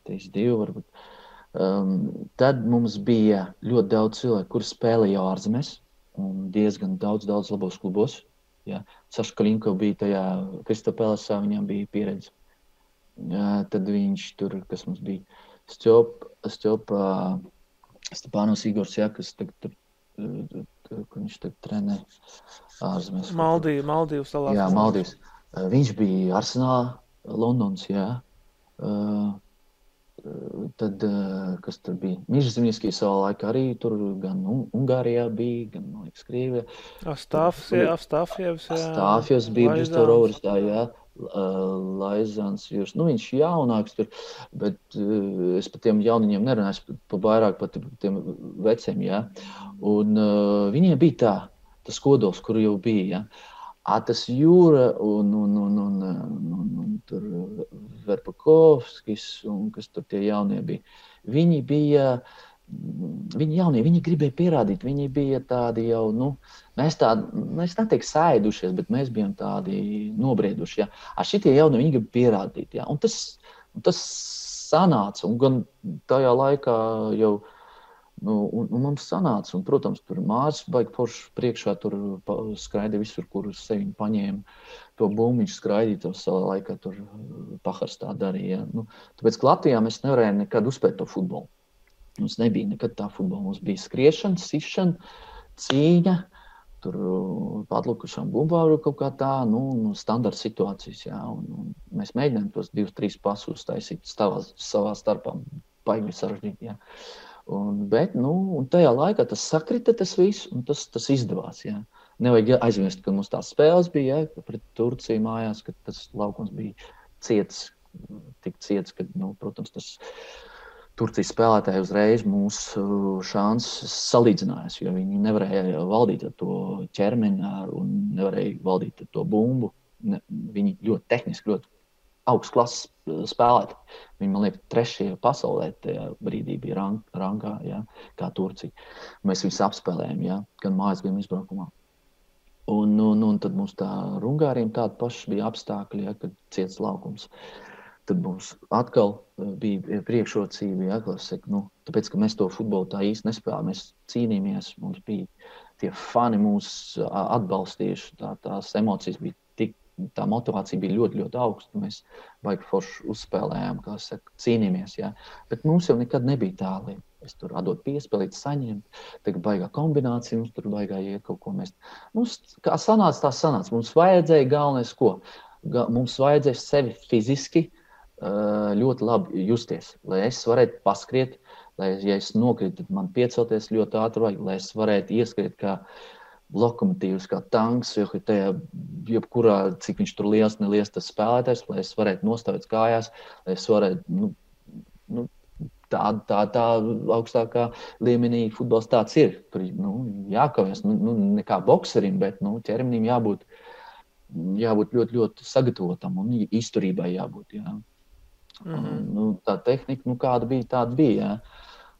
Speaker 4: 32 varbūt. Um, tad mums bija ļoti daudz cilvēku, kuriem spēlēja ārzemēs, un diezgan daudz, daudz labos klubos. Ja. Saša Kalinko bija tajā Kristopēlēsā, viņam bija pieredze. Ja, tad viņš tur, kas mums bija, Stjop, Stjop, Stepānos Igors, ja, kas tagad tur kur viņš tagad trenē ārzemēs.
Speaker 3: Maldīvas, salās.
Speaker 4: Jā, Maldīvas. Viņš bija Arsenālā, Londons, jā. Uh, tad, kas tur bija? Mīžas Zimniskī savā laikā arī tur gan Ungārijā bija, gan, man liekas, Krievijā.
Speaker 3: Astāfjevs, jā.
Speaker 4: Astāfjevs bija Bristol Rovers, tā, jā. Laizans Jūras. Nu, viņš jaunāks, tur, bet uh, es par tiem jauniņiem nerunāju, es pa vairāk par tiem veciem. Ja? Un uh, viņiem bija tā, tas kodols, kur jau bija. Ja? A, tas jūra un, un, un, un, un, un, un Verpakovskis un kas tur tie jaunie bija. Viņi bija uh, viņi jaunie, viņi gribēja pierādīt, viņi bija tādi jau, nu, mēs tādi, mēs neteiktu sēdušies, bet mēs bijām tādi nobrieduši. Ja. Ar šitie jaunie, viņi grib pierādīt, ja. un tas, un tas sanāca, un gan tajā laikā jau, nu, un, un mums sanāca, un, protams, tur mārs baigi forši priekšā, tur skraida visur, kur sevi paņēma to bumbu, viņš skraidīja to savā laikā, tur paharstā darīja. Ja. Nu, tāpēc, Latvijā mēs nevarējām nekad uzspēt to futbolu. Mums nebija nekad tā futbola. Mums bija skriešana, sišana, cīņa. Tur patlikušām bumbāru kaut kā tā, nu, nu standarta situācijas. Jā, un, un mēs mēģinājām tos divus, trīs pasus uztaisīt savā, savā starpā. Baigi sarežģīti. Jā. Un, bet, nu, un tajā laikā tas sakrita, tas viss, un tas, tas izdevās. Jā. Nevajag aizmirst, ka mums tās spēles bija, ja, pret Turciju mājās, ka tas laukums bija ciets, tik ciets, ka, nu, protams, tas Turcijas spēlētāji uzreiz mūsu šansas salīdzinājās, jo viņi nevarēja valdīt ar to ķermeni un nevarēja valdīt ar to bumbu. Ne, viņi ļoti tehniski, ļoti augsts klases spēlētāji. Viņi, man liekas, trešie pasaulē tajā brīdī bija rang, rangā, ja, kā Turcija. Mēs viņus apspēlējām, ja, gan mājās, gan izbraukumā. Un, un, un tad mums tā ar Ungāriem tāda paša bija apstākļi, ja, kad ciets laukums. Tad mums atkal eh, bija priekšrocība. Ja, saka, nu, tāpēc, ka mēs to futbolu tā īsti nespēlējām, mēs cīnījāmies, mums bija tie fani mūs atbalstījuši, tā, tās emocijas bija tā motivācija bija ļoti, ļoti augsta. Mēs baigi forši uzspēlējām, kā saka, cīnījāmies. Ja. Bet mums jau nekad nebija tā līnija. Es tur atdodu piespēlīt, saņemt, tagad baigā kombinācija, mums tur baigā iet kaut ko mēs. Mums, kā sanāca, tā sanāca. Mums vajadzēja galvenais, ko? Ga, mums vajadzēja sevi fiziski uh, ļoti labi justies. Lai es varētu paskriet, lai, ja es nokritu, tad man piecelties ļoti ātri, vajag, lai es varētu ieskriet kā lokomotīvs, kā tanks, jo tajā, jebkurā, cik viņš tur liels, neliels tas spēlētājs, lai es varētu nostāvēt kājās, lai es varētu, nu, nu, tā, tā, tā augstākā līmenī futbols tāds ir. Tur nu, jākaujas, nu, nu, ne kā bokserim, bet nu, ķermenim jābūt jābūt ļoti, ļoti sagatavotam un izturībai jābūt. Jā. Mm -hmm. nu, tā tehnika, nu, kāda bija, tāda bija. Jā.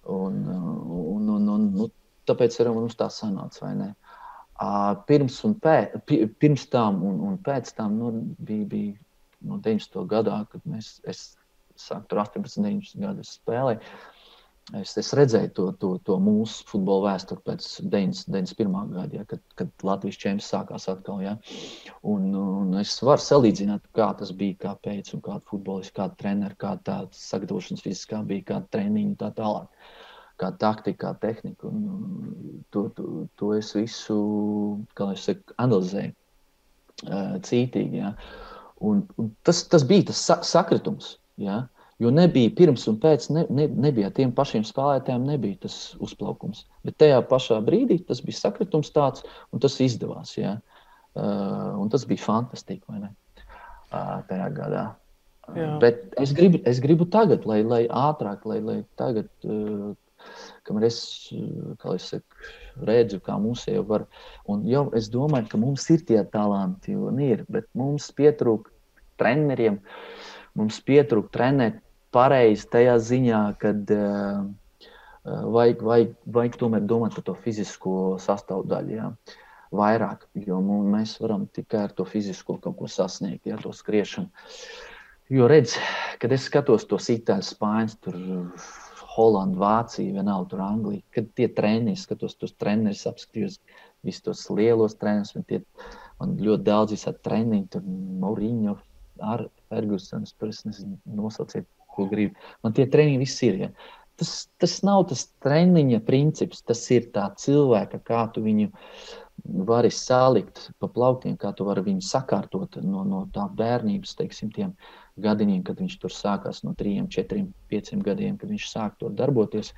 Speaker 4: Un, un, un, un, nu, tāpēc arī mums tā sanāca, vai ne? Pirms, pēc, pirms tam un, un pēc tam nu, bija, bija no 90. gadā, kad mēs, es sāku tur 18, 19 gadus spēlēt. Es, es redzēju to, to, to mūsu futbola vēsturi pēc 91. gada, ja, kad, kad Latvijas čempions sākās atkal. Ja. Un, un es varu salīdzināt, kā tas bija, kā pēc, un kāda futbolists, kāda treneris, kāda tāda sagatavošanas fiziskā bija, kāda treniņa un tā tālāk. Kā taktika, kā tehnika. Un, to, to, to es visu saku, analizēju uh, cītīgi. Ja. Un, un tas, tas bija tas sakritums. Ja. Jo nebija pirms un pēc, ne, ne, nebija tiem pašiem spēlētājiem, nebija tas uzplaukums. Bet tajā pašā brīdī tas bija sakritums tāds, un tas izdevās. Ja? Uh, un tas bija fantastiski, vai ne? Uh, tajā gadā. Jā. Bet es gribu, es gribu tagad, lai, lai ātrāk, lai, lai tagad, uh, kamēr es, es saku, redzu, kā mums jau var. Un jau es domāju, ka mums ir tie talanti, un ir, bet mums pietrūk treneriem, mums pietrūk trenēt pareizi tajā ziņā, ka uh, vajag, vajag, vajag tomēr domāt par to fizisko sastāvdaļu. Jā. Vairāk, jo mēs varam tikai ar to fizisko kaut ko sasniegt, ja to skriešanu. Jo redz, kad es skatos tos itāļu spāņus, tur Holanda, Vācija, vienalga, tur Anglija, kad tie treniņi, skatos tos trenerus, apskatījos visus tos lielos trenerus, man, tie, man ļoti daudz visādi treniņi, tur Mauriņo, ar Fergusons, es nezinu, nosauciet ko grib. Man tie treniņi viss ir. Ja. Tas, tas nav tas treniņa princips, tas ir tā cilvēka, kā tu viņu vari salikt pa plauktiem, kā tu vari viņu sakārtot no, no tā bērnības, teiksim, tiem gadiņiem, kad viņš tur sākās no 3, 4, 5 gadiem, kad viņš sāk tur darboties.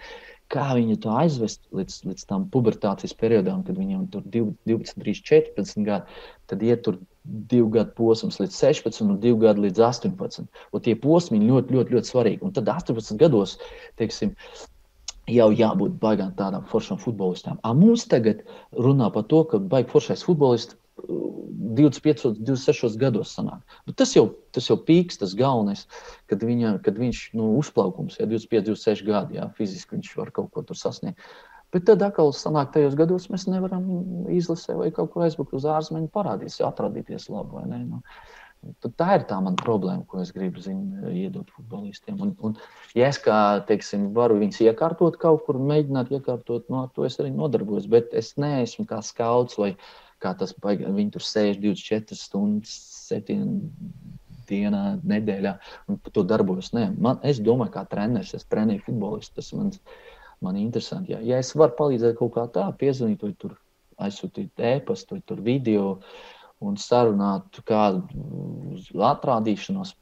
Speaker 4: Kā viņu to aizvest līdz, līdz tam pubertācijas periodam, kad viņam tur 12, 13, 14 gadi, tad iet tur divu gadu posms līdz 16, un divu gadu līdz 18. Un tie posmi ir ļoti, ļoti, ļoti svarīgi. Un tad 18 gados, teiksim, jau jābūt baigām tādām foršām futbolistām. A mums tagad runā par to, ka baigi foršais futbolists 25, 26 gados sanāk. Bet tas jau, tas jau pīks, tas galvenais, kad, viņa, kad viņš nu, uzplaukums, ja 25, 26 gadi, jā, fiziski viņš var kaut ko tur sasniegt. Bet tad atkal sanāk, tajos gados mēs nevaram izlasīt vai kaut kur aizbraukt uz ārzemēm, parādīties, atradīties labi. Nu, Tad tā ir tā mana problēma, ko es gribu zin, iedot futbolistiem. Un, un, ja es kā, teiksim, varu viņus iekārtot kaut kur, mēģināt iekārtot, no nu, to es arī nodarbojos. Bet es neesmu kā skauts vai kā tas baigi. Viņi tur sēž 24 stundas, 7 dienā, nedēļā un to darbojos. Nē, man, es domāju, kā treneris, es trenēju futbolistu. Tas man, man ir interesanti. Ja, ja es varu palīdzēt kaut kā tā, piezvanīt vai tur aizsūtīt e-pastu vai tur video un sarunāt kādu atrādīšanos,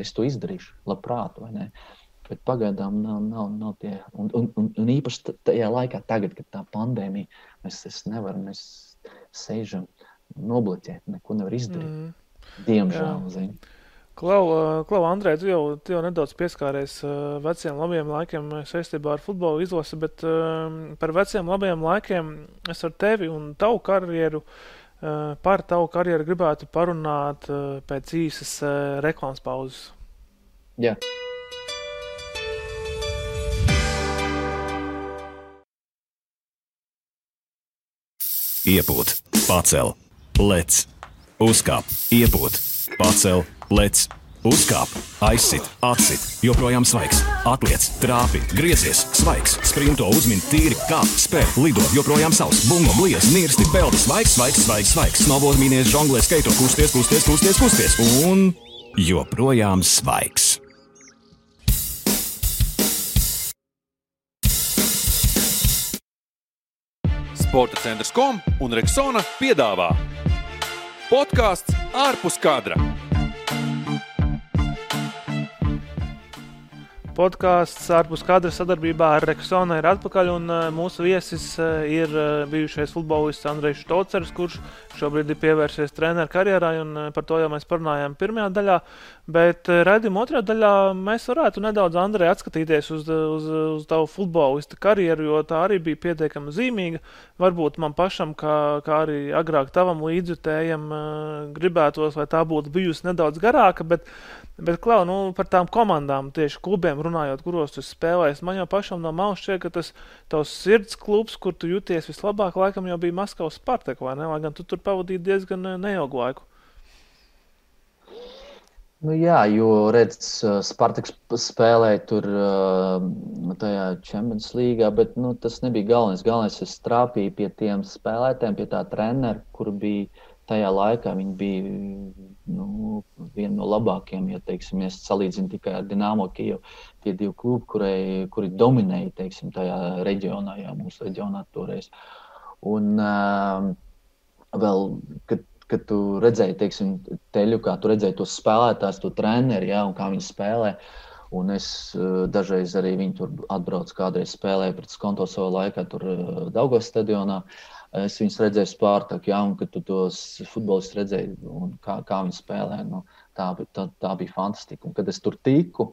Speaker 4: es to izdarīšu labprāt, vai ne? Bet pagaidām nav, nav, nav tie. Un, un, un, un īpaši tajā laikā, tagad, kad tā pandēmija, mēs, mēs nevaram, mēs sēžam nobloķēt, neko nevar izdarīt. Mm. Diemžēl.
Speaker 3: Klau, Klau Andrej, tu jau, tu jau nedaudz pieskāries veciem labiem laikiem saistībā ar futbola izlasi, bet par veciem labiem laikiem es ar tevi un tavu karjeru, par tavu karjeru gribētu parunāt pēc īsas reklāmas pauzes.
Speaker 4: Jā. Yeah.
Speaker 1: Iepūt, pacel, lec, uzkāp, iepūt, pacel, lec, uzkāp, aizsit, atsit, joprojām svaigs, atliec, trāpi, griezies, svaigs, sprinto uzmini tīri, kā? Spēr, lido, joprojām savs, bungo, blies, nirsti, peldi, svaigs, svaigs, svaigs, svaigs, snowboard mīnies, žonglē, skaito, kusties, kusties, kusties, kusties, un joprojām svaigs.
Speaker 2: Sporta centrs kom un Reksona piedāvā podkāsts ārpus kadra.
Speaker 3: Podkāsts ārpus kadra sadarbībā ar Reksonu ir atpakaļ. Un, uh, mūsu viesis uh, ir uh, bijušais futbolists Andrejs Stocers, kurš šobrīd ir pievērsies treneru karjerai, un par to jau mēs parunājām pirmajā daļā. Bet redzējuma otrajā daļā mēs varētu nedaudz, Andrej, atskatīties uz, uz, uz tavu futbolista karjeru, jo tā arī bija pietiekami zīmīga. Varbūt man pašam, kā, kā arī agrāk tavam līdzjutējam, gribētos, lai tā būtu bijusi nedaudz garāka. Bet, Bet, Klau, nu, par tām komandām, tieši klubiem runājot, kuros tu spēlējies, man jau pašam no malas šķiet, ka tas tavs sirds klubs, kur tu jūties vislabāk, laikam jau bija Maskavas Spartak, vai ne? Lai gan tu tur pavadīji diezgan eh, neilgu laiku.
Speaker 4: Nu, jā, jo redz, Spartaks spēlēja tur eh, tajā Champions League, bet nu, tas nebija galvenais. Galvenais ir strāpīt pie tiem spēlētājiem, pie tā trenera, kur bija tajā laikā viņi bija nu, viena no labākajiem. Ja teiksim, es salīdzinu tikai ar Dienāmo Kijevu, tie divi klubi, kurai, kuri dominēja teiksim, tajā reģionā, jā, mūsu reģionā toreiz. Un uh, vēl, kad, kad tu redzēji, teiksim, teļu, kā tu redzēji tos spēlētājus, to treneri, jā, un kā viņi spēlē. Un es uh, dažreiz arī viņu tur atbraucu, kādreiz spēlēju pret Skonto savā laikā, tur uh, Daugos stadionā. Uh, Es viņus redzēju Spārtaku, ja, un kad tu tos futbolistus redzēji, kā, kā viņi spēlē, nu, tā, tā, tā bija fantastika. Un, kad es tur tiku,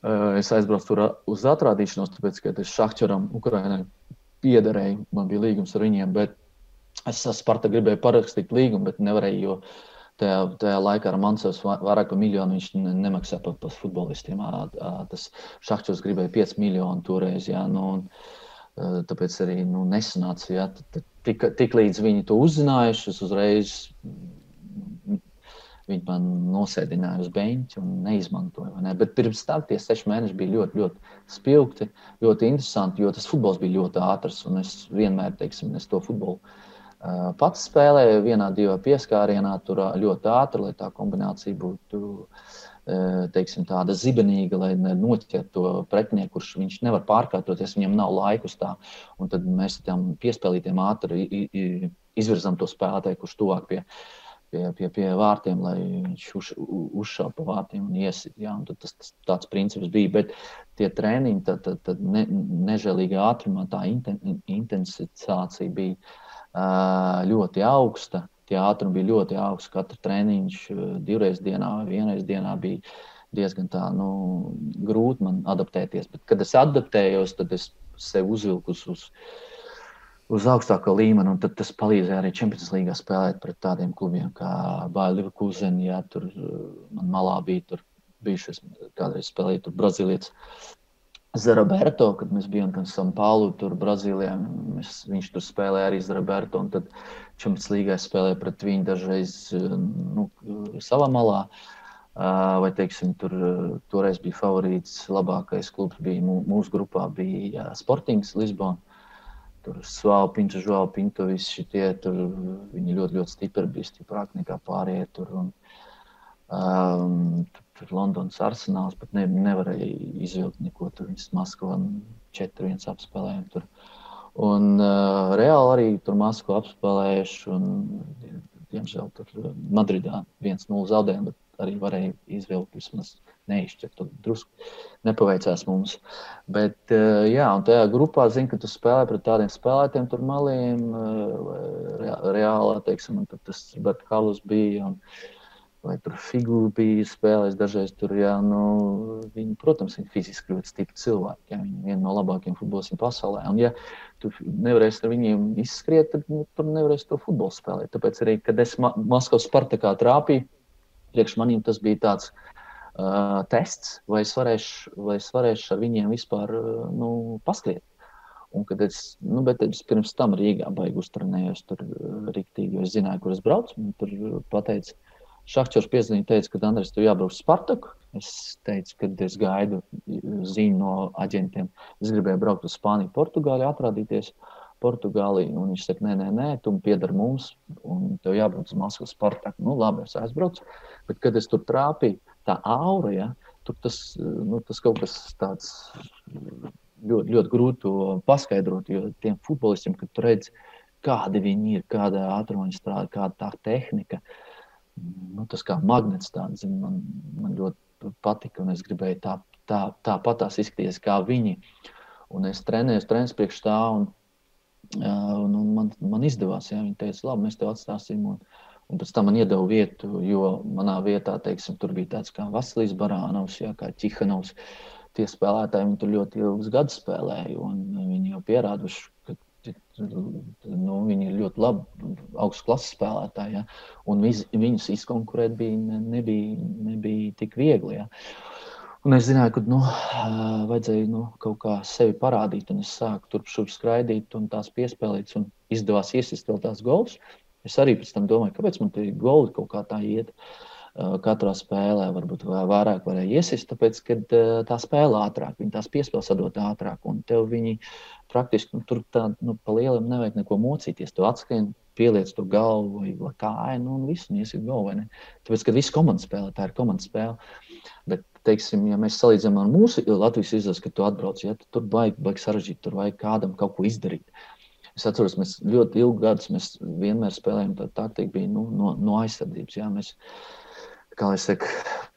Speaker 4: eh, es aizbraucu tur uz atrādīšanos, tāpēc, ka es Šahčaram, Ukrainai piederēju, man bija līgums ar viņiem, bet es Sparta gribēju parakstīt līgumu, bet nevarēju, jo tajā, tajā laikā ar Mansovs vairāk par miljonu viņš nemaksā par, par futbolistiem. Tas Šahčars gribēja 5 miljonu toreiz, jā, nu, un, tāpēc arī nu, nesanāca, jā, tad, tad tik, tik līdz viņi to uzzinājuši, es uzreiz viņi man nosēdināja uz beigta un neizmantoja. Ne? Bet pirms tam tie seši mēneši bija ļoti, ļoti spilgti, ļoti interesanti, jo tas futbols bija ļoti ātrs. Es vienmēr, teiksim, es to futbolu uh, pats spēlēju vienā, divā pieskārienā, tur ļoti ātri, lai tā kombinācija būtu. Teiksim, tāda zibenīga, lai noķertu to pretinieku, kurš viņš nevar pārkārtoties, viņam nav laikus tā. Un tad mēs tam piespēlītiem ātri izvirzām to spēlētāju, kurš tuvāk pie, pie, pie, pie vārtiem, lai viņš uz, uzšāva pa vārtiem un iesit. Ja? Un tas, tas tāds princips bija. Bet tie treniņi, tad, tad, tad ne, nežēlīgā ātrumā tā intensitācija bija ļoti augsta tie ātrumi bija ļoti augsti. Katra treniņš eh, divreiz dienā vienreiz dienā bija diezgan tā, nu, grūti man adaptēties. Bet, kad es adaptējos, tad es sev uzvilku uz, uz, uz augstāko līmeni, tas palīdzēja arī Champions League spēlēt pret tādiem klubiem kā Bāļa Leverkusen. Jā, tur eh, man malā bija tur bijušas, kādreiz spēlēja tur Brazīlietis. Zaraberto, kad mēs bijām São Paulo, tur Brazīlijā, mēs, viņš tur spēlēja arī Zaraberto. Tad Čempions līgā spēlēja pret viņu dažreiz nu, savā malā. Vai, teiksim, tur toreiz bija favorīts, labākais klubs bija mūsu grupā, bija Sportings Lisbona. Tur Svāla Pinto, Žuāla Pinto, visi šitie, tur viņi ļoti, ļoti stipri bija, stiprāk nekā pārējie tur. Un, um, tur, Londonas arsenāls, bet ne, nevarēja izvilkt neko tur. Viņas Maskavā 4-1 apspēlējām tur. Uh, Un uh, reāli arī tur Maskavu apspēlējuši. Un, diemžēl tur uh, Madridā 1-0 zaudējām, bet arī varēja izvilkt vismaz neizšķirt. Tur drusku nepaveicās mums. Bet, uh, jā, un tajā grupā zinu, ka tu spēlē pret tādiem spēlētājiem, tur maliem, uh, reālā, teiksim, un tas Roberts Kalus bija. Un, vai tur figūra bija spēlējis. Dažreiz tur, jā, nu, viņi, protams, ir fiziski ļoti stipri cilvēki. Jā, viņi ir viena no labākajiem futbolistiem pasaulē. Un, ja tu nevarēsi ar viņiem izskriet, tad nu, tur nevarēsi to futbolu spēlēt. Tāpēc arī, kad es Ma Maskavas Spartakā trāpīju, priekš maniem tas bija tāds uh, tests, vai es, varēšu, vai es varēšu ar viņiem vispār uh, nu, paskriet. Un, kad es, nu, es pirms tam Rīgā baigi uztrenējos, tur uh, rīktīgi, jo es zināju, kur es braucu. Tur pateicu, Šakčers piezīmēja, teica, ka Andrēs, tu jābrauc uz Spartaku. Es teicu, ka es gaidu ziņu no aģentiem. Es gribēju braukt uz Spāniju, Portugāli, atrādīties Portugālī. Un viņš saka, nē, nē, nē tu pieder mums, un tev jābrauc uz Maskavas Spartaku. Nu, labi, es aizbraucu. Bet, kad es tur trāpīju, tā aura, ja, tur tas, nu, tas kaut kas tāds ļoti, ļoti grūti paskaidrot. Jo tiem futbolistiem, kad tu redzi, kādi viņi ir, kādā ātrumā viņi strādā, kāda tā tehnika ir nu, tas kā magnets tāds, man, man ļoti patika, un es gribēju tā, tā, tāpat tās izskatīties kā viņi. Un es trenēju, trenēju priekš tā, un Un, un man, man izdevās, ja viņi teica, labi, mēs tev atstāsim. Un, un pēc tam man iedeva vietu, jo manā vietā, teiksim, tur bija tāds kā Vasilijs Barānovs, ja, kā Čihanovs. Tie spēlētāji tur ļoti ilgus gadus spēlēja, un viņi jau pierāduši, ka nu, viņi ir ļoti labi, augsts klases spēlētāji. Ja? Un vis, viņus izkonkurēt bija, nebija, nebija tik viegli. Ja? Un es zināju, ka nu, vajadzēja nu, kaut kā sevi parādīt, es sāku turp šurp skraidīt, un tās piespēlēt, un izdevās iesist vēl tās gols. Es arī pēc tam domāju, kāpēc man tie goli kaut kā tā iet. Katrā spēlē varbūt vairāk varēja iesist, tāpēc, ka tā spēle ātrāk, viņi tās piespēles sadot ātrāk, un tev viņi praktiski nu, tur tā, nu, pa lielam nevajag neko mocīties. Tu atskrien, pieliec to galvu vai kāju, nu, un viss, un iesit galvu, vai ne? Tāpēc, ka viss komandas spēlē, tā ir komandas spēle. Bet teiksim, ja mēs salīdzinām ar mūsu Latvijas izlasi, kad tu atbrauc, ja, tur baigi, baigi sarežģīti, tur vajag kādam kaut ko izdarīt. Es atceros, mēs ļoti ilgu gadus mēs vienmēr spēlējām tā taktika bija nu, no, no aizsardzības. Jā, mēs, kā es saku,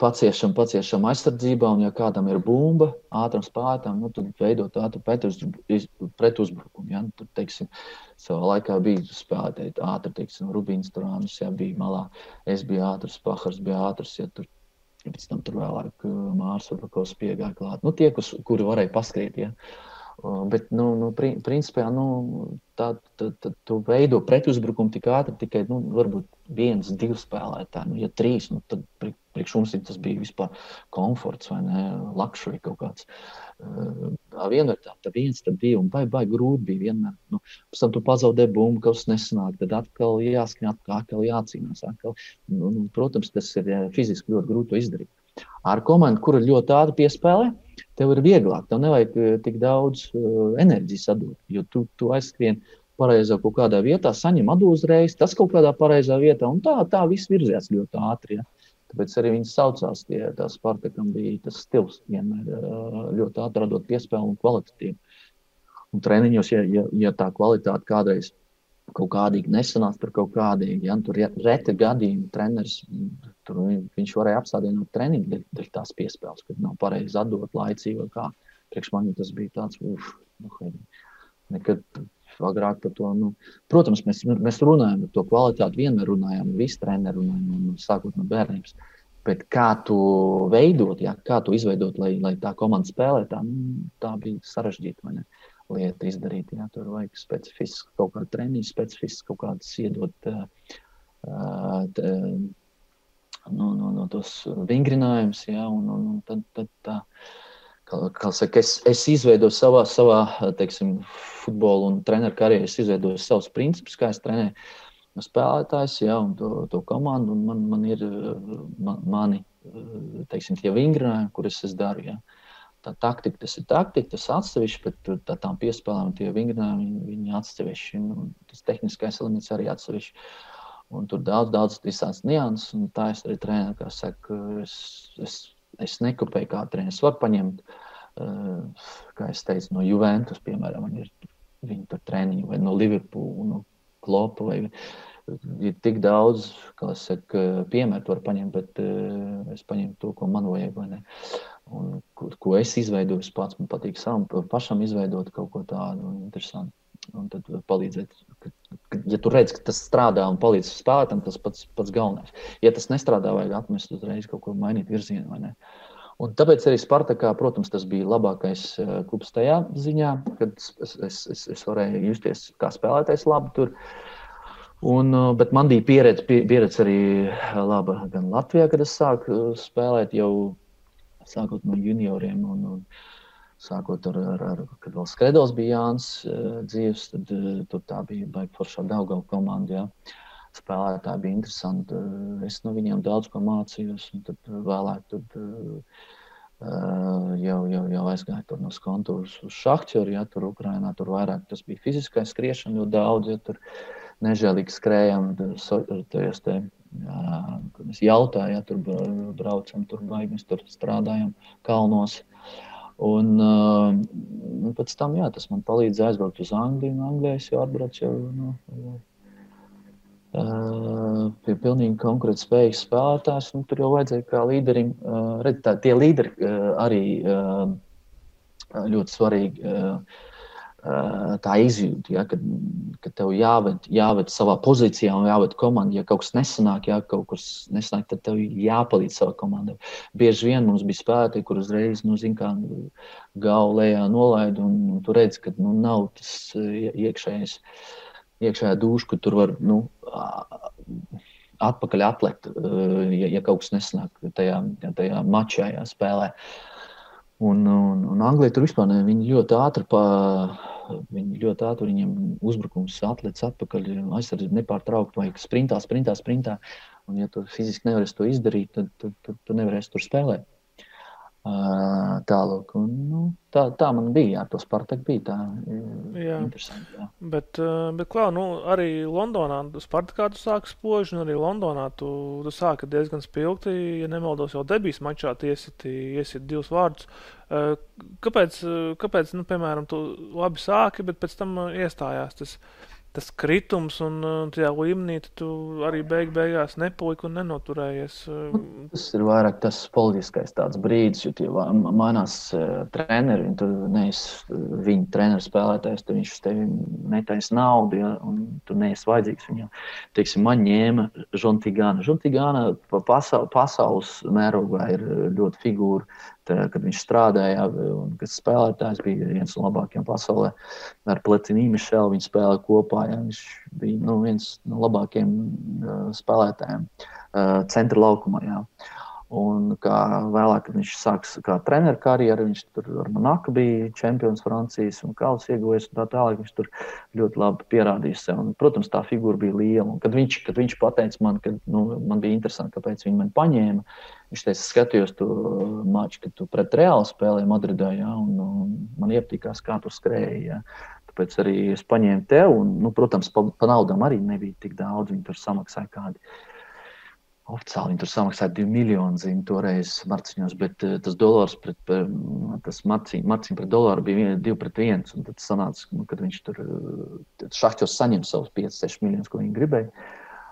Speaker 4: paciešam, paciešam aizsardzībā, un ja kādam ir bumba, ātram spēlētājam, nu, tad veidot ātru pretuzbrukumu. Ja? Tur, teiksim, savā laikā bija spēlētāji ātri, teiksim, Rubīns Turānus, ja bija malā, es biju ātrs, Pahars bija ātrs, ja tur Pēc tam tur vēlāk uh, Mārcis Kalniņš piegāja klāt. Nu, tie, kas, kuri varēja paskriet. Ja. Uh, bet, nu, nu, principā, nu, tā, tā, tā, tu veido pretuzbrukumu tik ātri, tikai nu, varbūt viens, divi spēlētāji. Nu, ja trīs, nu, tad priekš mums tas bija vispār komforts vai ne, lakšuvi kaut kāds. Tā viena ir tā, tā viens, tad divi, un vai, vai grūti bija vienmēr. Nu, pēc tam tu pazaudē bumbu, kaut kas nesanāk, tad atkal jāskrien, atkal, atkal jācīnās. Atkal. Nu, nu, protams, tas ir fiziski ļoti grūti izdarīt. Ar komandu, kur ir ļoti ātri piespēlē, tev ir vieglāk. Tev nevajag tik daudz uh, enerģijas atdot, jo tu, tu aizskrien pareizā kaut kādā vietā, saņem atdot uzreiz, tas kaut kādā pareizā vietā, un tā, tā viss virzās ļoti ātri. Ja. Tāpēc arī viņi saucās, tie, tā Spartakam bija tas stils, vienmēr ļoti atradot piespēli un kvalitatīvi. Un treniņos, ja, ja, ja tā kvalitāte kādreiz kaut kādīgi nesanāca, tur kaut kādīgi, ja tur reti gadījumi treneris, tur viņš varēja apstādināt treniņu dēļ, dēļ tās piespēles, kad nav pareizi atdot laicīgi vai kā. Priekš manim tas bija tāds, uf, nu, nekad agrāk par to. Nu, protams, mēs, mēs runājam par to kvalitāti, vienmēr runājam, visi treneri runājam, sākot no bērnības. Bet kā tu veidot, ja, kā tu izveidot, lai, lai tā komanda spēlē, tā, nu, tā bija sarežģīta lieta izdarīt. Ja. Tur vajag specifisku kaut kādu treniņu, specifisku kaut kādus iedot uh, t, nu, nu, nu, tos vingrinājumus, ja, un, un, un tad, tad tā. Uh, kā saka, es, es izveidoju savā, savā teiksim, futbola un treneru karjerā, es izveidoju savus principus, kā es trenēju spēlētājus, ja, un to, to komandu. Un man, man ir man, mani teiksim, tie vingrinājumi, kurus es daru. Ja. Tā taktika, tas ir taktika, tas atsevišķi, bet tā, tām piespēlēm tie vingrinājumi, viņi, viņi atsevišķi. Nu, tas tehniskais elements arī atsevišķi. Un tur daudz, daudz visādas nianses, un tā es arī treniņā, kā saka, es, es es nekopēju kā treneris. Es varu paņemt, uh, kā es teicu, no Juventus, piemēram, man ir viņa tur treniņi, vai no Liverpoola, no Klopa. Vai, ir tik daudz, kā es saku, piemēru var paņemt, bet uh, es paņemu to, ko man vajag. Un, ko, ko es izveidoju, es pats man patīk savam pašam izveidot kaut ko tādu interesantu. Un tad palīdzēt, ka, ka, ja tu redz, ka tas strādā un palīdz spēlētam, tas pats, pats galvenais. Ja tas nestrādā, vajag atmest uzreiz kaut ko mainīt virzienu. Un tāpēc arī Spartakā, protams, tas bija labākais uh, klubs tajā ziņā, kad es, es, es, es varēju justies kā spēlētājs labi tur. Un, uh, bet man bija pieredze, pieredze arī laba gan Latvijā, kad es sāku spēlēt jau sākot no junioriem. Un, un, sākot ar, ar, ar kad vēl Skredos bija Jānis uh, dzīves, tad uh, tur tā bija baigta forša Daugava komanda. Ja. Spēlētāji bija interesanti. Uh, es no viņiem daudz ko mācījos, un tad vēlāk tad, uh, jau, jau, jau aizgāju no skontūras uz šahķeru, ja tur Ukrainā tur vairāk tas bija fiziskais skriešana, jo daudz, ja tur nežēlīgi skrējām, tajos te, jā, mēs jautājām, ja tur braucam, tur baigi, mēs tur strādājam kalnos. Un, uh, pēc tam jā, tas man palīdzēja aizbraukt uz Angliju. Anglijā es jau atbraucu jau nu, uh, pie pilnīgi konkurētas spējas spēlētājs. Nu, tur jau vajadzēja kā līderim. Uh, redz, tā, tie līderi uh, arī ļoti svarīgi. Uh, tā izjūta, ja, ka, ka tev jāved, jāved savā pozīcijā un jāved komandai. Ja kaut kas nesanāk, ja kaut kas nesanāk, tad tev jāpalīdz savai komandai. Bieži vien mums bija spēki, kur uzreiz nu, gaulējā nolaida, un, un tu redz, ka nu, nav tas iekšējais, iekšējā duša, kur tur var nu, atpakaļ atlekt, ja, ja kaut kas nesanāk tajā, tajā mačā, ja, spēlē. Un, un, un Anglija tur vispār ne, viņi ļoti ātri pa, Viņi ļoti ātri viņiem uzbrukums atlec atpakaļ, aizsardzību nepārtraukti, vajag sprintā, sprintā, sprintā. Un, ja tu fiziski nevarēsi to izdarīt, tad tu, tu, tu nevarēsi tur spēlēt. Tālāk, un, nu, tā, tā man bija. Ar to Spartaku bija tā jā. interesanti. Jā.
Speaker 3: Bet, bet klā, nu, arī Londonā Spartakā tu sāki spoži, un arī Londonā tu, tu sāki diezgan spilgti. Ja nemaldos, jau debijas mačā iesiti, iesiti divus vārdus. Kāpēc, kāpēc nu, piemēram, tu labi sāki, bet pēc tam iestājās tas? Tas kritums, un uh, tajā līmenī tu arī beig beigās nepaliki un nenoturējies. Uh,
Speaker 4: nu, tas ir vairāk tas politiskais brīdis, jo tie mainās uh, treneri. Tur nevis viņa treneris spēlētājs, tur viņš uz tevi netaisa naudu, ja, un tu neesi vajadzīgs viņam. Teiksim, man ņēma Žontigāna. Žontigāna pa pasaul, pasaules mērogā ir ļoti figūra kad viņš strādāja, un kas spēlētājs bija viens no labākajiem pasaulē. Ar Platīnu Mišelu viņi spēlēja kopā. Ja, viņš bija nu, viens no labākajiem uh, spēlētājiem uh, centra laukumā. Ja. Un kā vēlāk, kad viņš sāks kā treneru karjeru, viņš tur ar Monaku bija čempions Francijas un Kaunas ieguvējis. Tā tālāk viņš tur ļoti labi pierādīja sev. Un, protams, tā figūra bija liela. Un, kad viņš, kad viņš pateica man, ka nu, man bija interesanti, kāpēc viņi mani paņēma, viņš teica, skatījos to maču, kad tu pret Reāli spēlēji Madridā, ja, un, un man iepatikās, kā tu skrēji. Ja. Tāpēc arī es paņēmu tevi, un, nu, protams, pa, pa naudām arī nebija tik daudz. Viņi tur samaksāja kādi Oficiāli viņi tur samaksāja 2 miljonus zīmju toreiz marciņos, bet uh, tas dolārs pret, uh, tas marciņ, marciņ pret dolāru bija 2 pret 1. Un tad sanāca, nu, kad viņš tur uh, šahķos saņem savus 5-6 miljonus, ko viņi gribēja.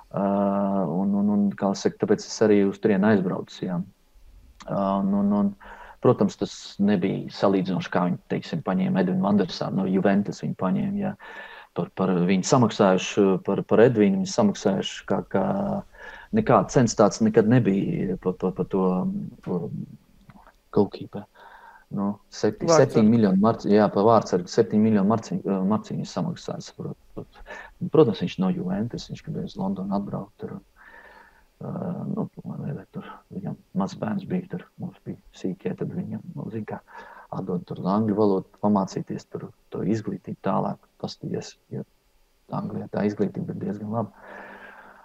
Speaker 4: Uh, un, un, un, kā saka, tāpēc es arī uz turieni aizbraucu. Jā. Uh, un, un, un, protams, tas nebija salīdzinoši, kā viņi, teiksim, paņēma Edvinu Vandersānu no Juventus. Viņi paņēma, jā, par, par viņu samaksājuši, par, par Edvinu viņi samaksājuši kā, kā nekāda cenas tāds nekad nebija par to, par to, to goalkeeper. Nu, 7, 7 miljonu marciņu, jā, par vārdsargu 7 miljonu marciņu, marciņu samaksājis. Protams, viņš no Juventus, viņš gribēja uz Londonu atbraukt. Tur, uh, nu, nevajag, tur viņam mazs bērns bija, tur mums bija sīkie, tad viņam, nu, zin kā, atdod tur angļu valodu, pamācīties tur to izglītību tālāk, pastīties, jo Anglijā tā izglītība ir diezgan laba.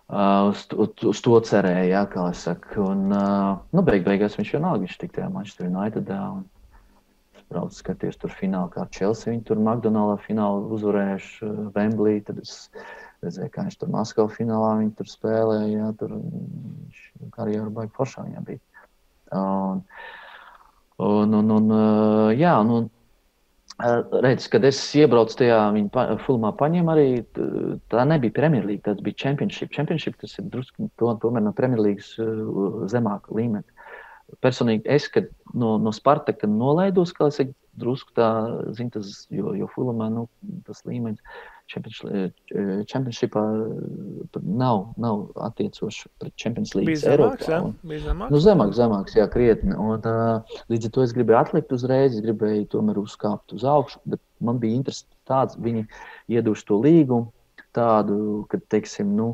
Speaker 4: Uh, uz, uz, uz to cerēja, jā, kā es saku. Un, uh, nu, beig, beigās viņš vienalga, viņš tik tajā Manchester Unitedā. Es braucu skaties tur finālā, kā Chelsea. Viņi tur McDonald's finālā uzvarējuši uh, Wembley. Tad es redzēju, kā viņš tur Maskavā finālā viņi tur spēlēja. Jā, tur viņš karjeru baigi foršā viņam bija. Un, un, un, un, jā, un, un Redz, kad es iebraucu tajā viņa pa, filmā, paņēmu arī tā nebija Premjerlīga, tas bija Championship. Championship tas ir drusku to, no Premjerlīgas zemāka līmeņa. Personīgi es, kad no, no Spartaka nolaidos, kā es drusku tā, zin, tas, jo, jo filmā, nu, tas līmenis Championshipā nav, nav attiecoši pret Champions League.
Speaker 3: Jā? Bija
Speaker 4: zemāks? Nu, zemāks, zemāks, jā, krietni. Un, uh, līdz ar to es gribēju atlikt uzreiz, es gribēju tomēr uzkāpt uz augšu, bet man bija interesi tāds, viņi ieduši to līgumu tādu, ka, teiksim, nu,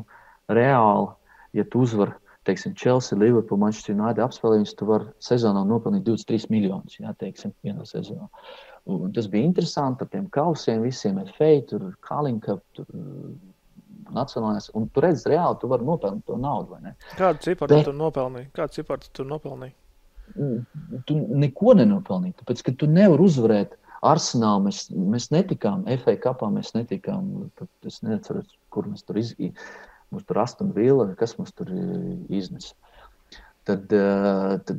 Speaker 4: reāli, ja tu uzvari, teiksim, Chelsea, Liverpool, Manchester United apspēlējums, tu vari sezonā nopelnīt 23 miljonus, jā, teiksim, vienā sezonā. Uh, Un tas bija interesanti ar tiem kausiem, visiem feiti, tur Kalinka, tur nacionālais. Un tu redzi, reāli tu vari nopelnīt to naudu.
Speaker 3: Kādu ciparu Bet... tu nopelnīji? Kādu ciparu tu nopelnīji?
Speaker 4: Mm, tu neko nenopelnīji, tāpēc, ka tu nevari uzvarēt. Arsenālā mēs, mēs netikām, FA kapā mēs netikām. Es neatceros, kur mēs tur izgājām. Mums tur astotnē vila, kas mums tur iznesa. Tad, tad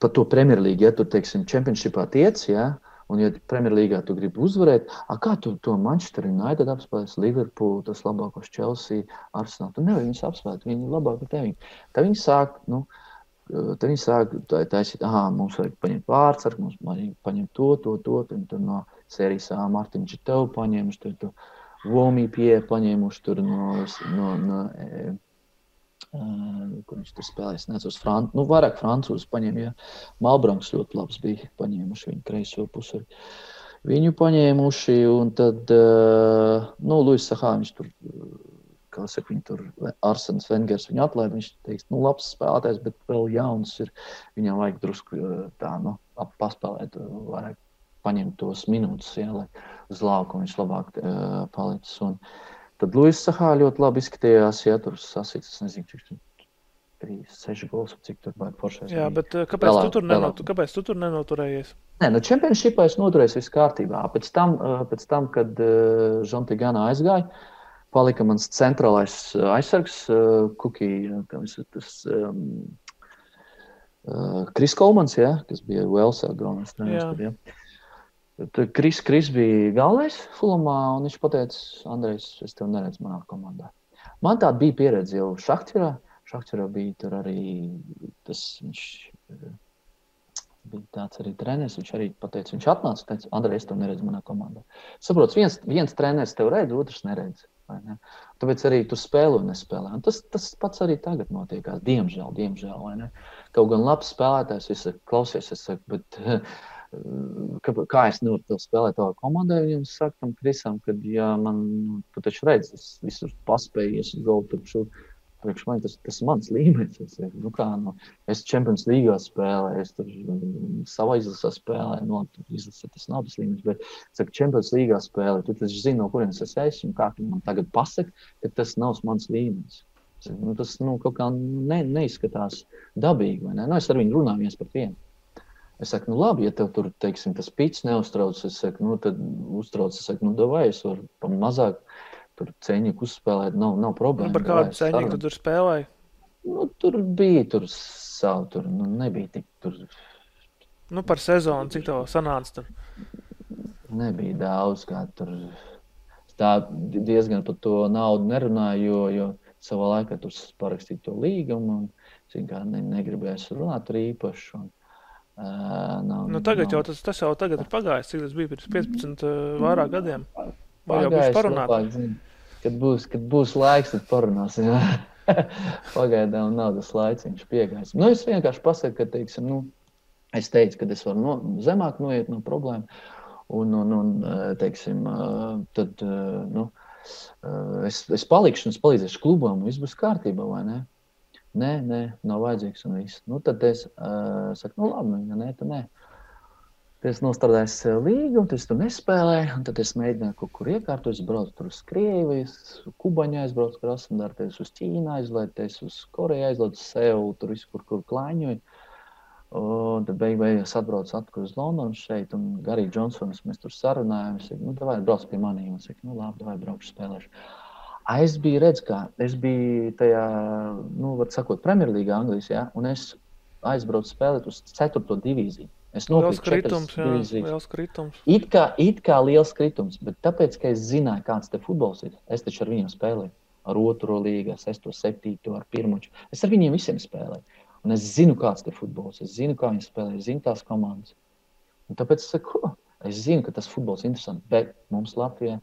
Speaker 4: par to Premjerlīgu, ja tur, teiksim, čempionšipā tiec, ja, un, ja Premjerlīgā tu gribi uzvarēt, a, kā tu to Manchester United apspēlēs, Liverpool, tas labākos Chelsea, Arsenal, tu nevari viņus apspēlēt, viņi ir labāki par tevi. Tad viņi sāk, nu, Tad viņi sāk taisīt, ah, mums vajag paņemt pārsvaru, mums vajag paņemt to, to, to. Tur no sērijas A Mārtiņš ir tev paņēmuši, tur tu Vomī pie paņēmuši tur no, no, no e, Uh, kur viņš tur spēlēja. Es nezinu, Fran nu, vairāk francūzus paņēma. Ja. Malbranks ļoti labs bija paņēmuši viņu kreiso pusi. Viņu paņēmuši, un tad, uh, nu, Luis Sahā, viņš tur kā saka, viņi tur Arsens Vengers viņu atlaid. Viņš teiks, nu, labs spēlētājs, bet vēl jauns ir. Viņam vajag drusku tā, nu, paspēlēt, vairāk paņemt tos minūtes, ja, lai uz lauka viņš labāk uh, palicis. Un tad Luis Sahā ļoti labi izskatījās, ja tur sasīts, es nezinu, cik 3, 6 gols, cik tur bija foršais.
Speaker 3: Jā, bet kāpēc, vēlāk, tu tur nenot, kāpēc tu tur nenoturējies?
Speaker 4: Nē, nu, čempionšipā es noturējos viss kārtībā. Pēc tam, pēc tam kad uh, Žantigāna aizgāja, uh, palika mans centrālais aizsargs, uh, Kukija, tas um, uh, Kris Kolmans, ja, kas bija Velsā galvenais treneris. Kris, Kris bija galvenais Fulumā, un viņš teica, Andrejs, es tevi neredzu manā komandā. Man tāda bija pieredze jau Šahtjurā. Šahtjurā bija tur arī tas, viņš bija tāds arī treneris. Viņš arī pateica, viņš atnāca un teica, Andrej, es tevi neredzu manā komandā. Saprotu, viens, viens treneris tevi redz, otrs neredz. Tāpēc arī tu spēlē un nespēlē. Un tas, tas pats arī tagad notiekās. Diemžēl, diemžēl. Kaut gan labs spēlētājs, es saku, klausies, es saku, bet kā, kā es nevaru spēlēt tādā komandā, viņam saka, tam Krisam, ka, ja man, tu taču redz, es visur paspēju, es gautu tur šur Priekš man tas, tas ir mans līmenis. Es, nu kā, nu, es Champions League spēlēju, es tur mm, savā izlasē spēlēju. Nu, izlasē tas nav tas līmenis, bet saka, Champions League spēlēju. Tu taču zini, no kurienes es esmu un kā man tagad pasaka, ka tas nav mans līmenis. Nu, tas nu, kaut kā ne, neizskatās dabīgi. Ne? Nu, es ar viņu runāju viens par vienu. Es saku, nu, labi, ja tev tur teiksim, tas pits neuztrauc, es saku, nu, tad uztrauc. Es saku, nu, vai es varu pa mazāk tur cēniņu uzspēlēt, nav, nav problēma.
Speaker 3: Nu, par kādu cēniņu tu tur spēlēji?
Speaker 4: Nu, tur bija tur savu, tur nu, nebija tik tur.
Speaker 3: Nu, par sezonu, cik tev sanāca tur?
Speaker 4: Nebija daudz, kā tur. Tā diezgan par to naudu nerunāju, jo, jo savā laikā tur parakstīju to līgumu. Un, Zin, kā, ne, negribēju runāt tur īpaši. Un, uh, nav,
Speaker 3: nu, tagad nav... jau tas, tas jau tagad ir pagājis. Cik tas bija pirms 15 uh, vairāk gadiem? Vai jau būs parunāt? Labāk,
Speaker 4: Kad būs, kad būs laiks, tad parunāsim. Pagaidām nav tas laiks, viņš piegājis. Nu, es vienkārši pasaku, ka, teiksim, nu, es teicu, ka es varu no, zemāk noiet no problēmu. Un, un, un teiksim, tad nu, es, es palikšu un es palīdzēšu klubam, viss būs kārtībā, vai ne? Nē, nē, nav vajadzīgs un viss. Nu, tad es uh, saku, nu labi, ja nē, tad nē. Es nostādīju līgu, tad es tur nespēlēju. Tad es mēģināju kaut kur iekārtot. Es braucu tur uz Krieviju, Kubaņā, aizbraucu Krasnodarā, uz Ķīnu, aizlaidu uz Koreju, aizlaidu Seulu, tur visur, kur klāņoju. Un tad beig beigās atbraucu atpakaļ uz Londonu šeit, un Garīgi Džonsons mēs tur sarunājām. Es teicu, nu, vai brauc pie maniem? Es teicu, nu, labi, vai braukšu spēlēšu. Es biju redzējis, kā es biju tajā, nu, var sakot, Premjerlīgā Anglijas, ja, un es aizbraucu spēlēt uz 4. divīziju.
Speaker 3: Es nopirku kritums, jā, liels kritums.
Speaker 4: It kā, it kā liels kritums, bet tāpēc, ka es zināju, kāds te futbols ir, es taču ar viņiem spēlēju. Ar otro līgu, sesto, septīto, ar pirmoču. Es ar viņiem visiem spēlēju. Un es zinu, kāds ir futbols. Es zinu, kā viņi spēlē, es zinu tās komandas. Un tāpēc es saku, ko? Es zinu, ka tas futbols ir interesants, bet mums Latvijā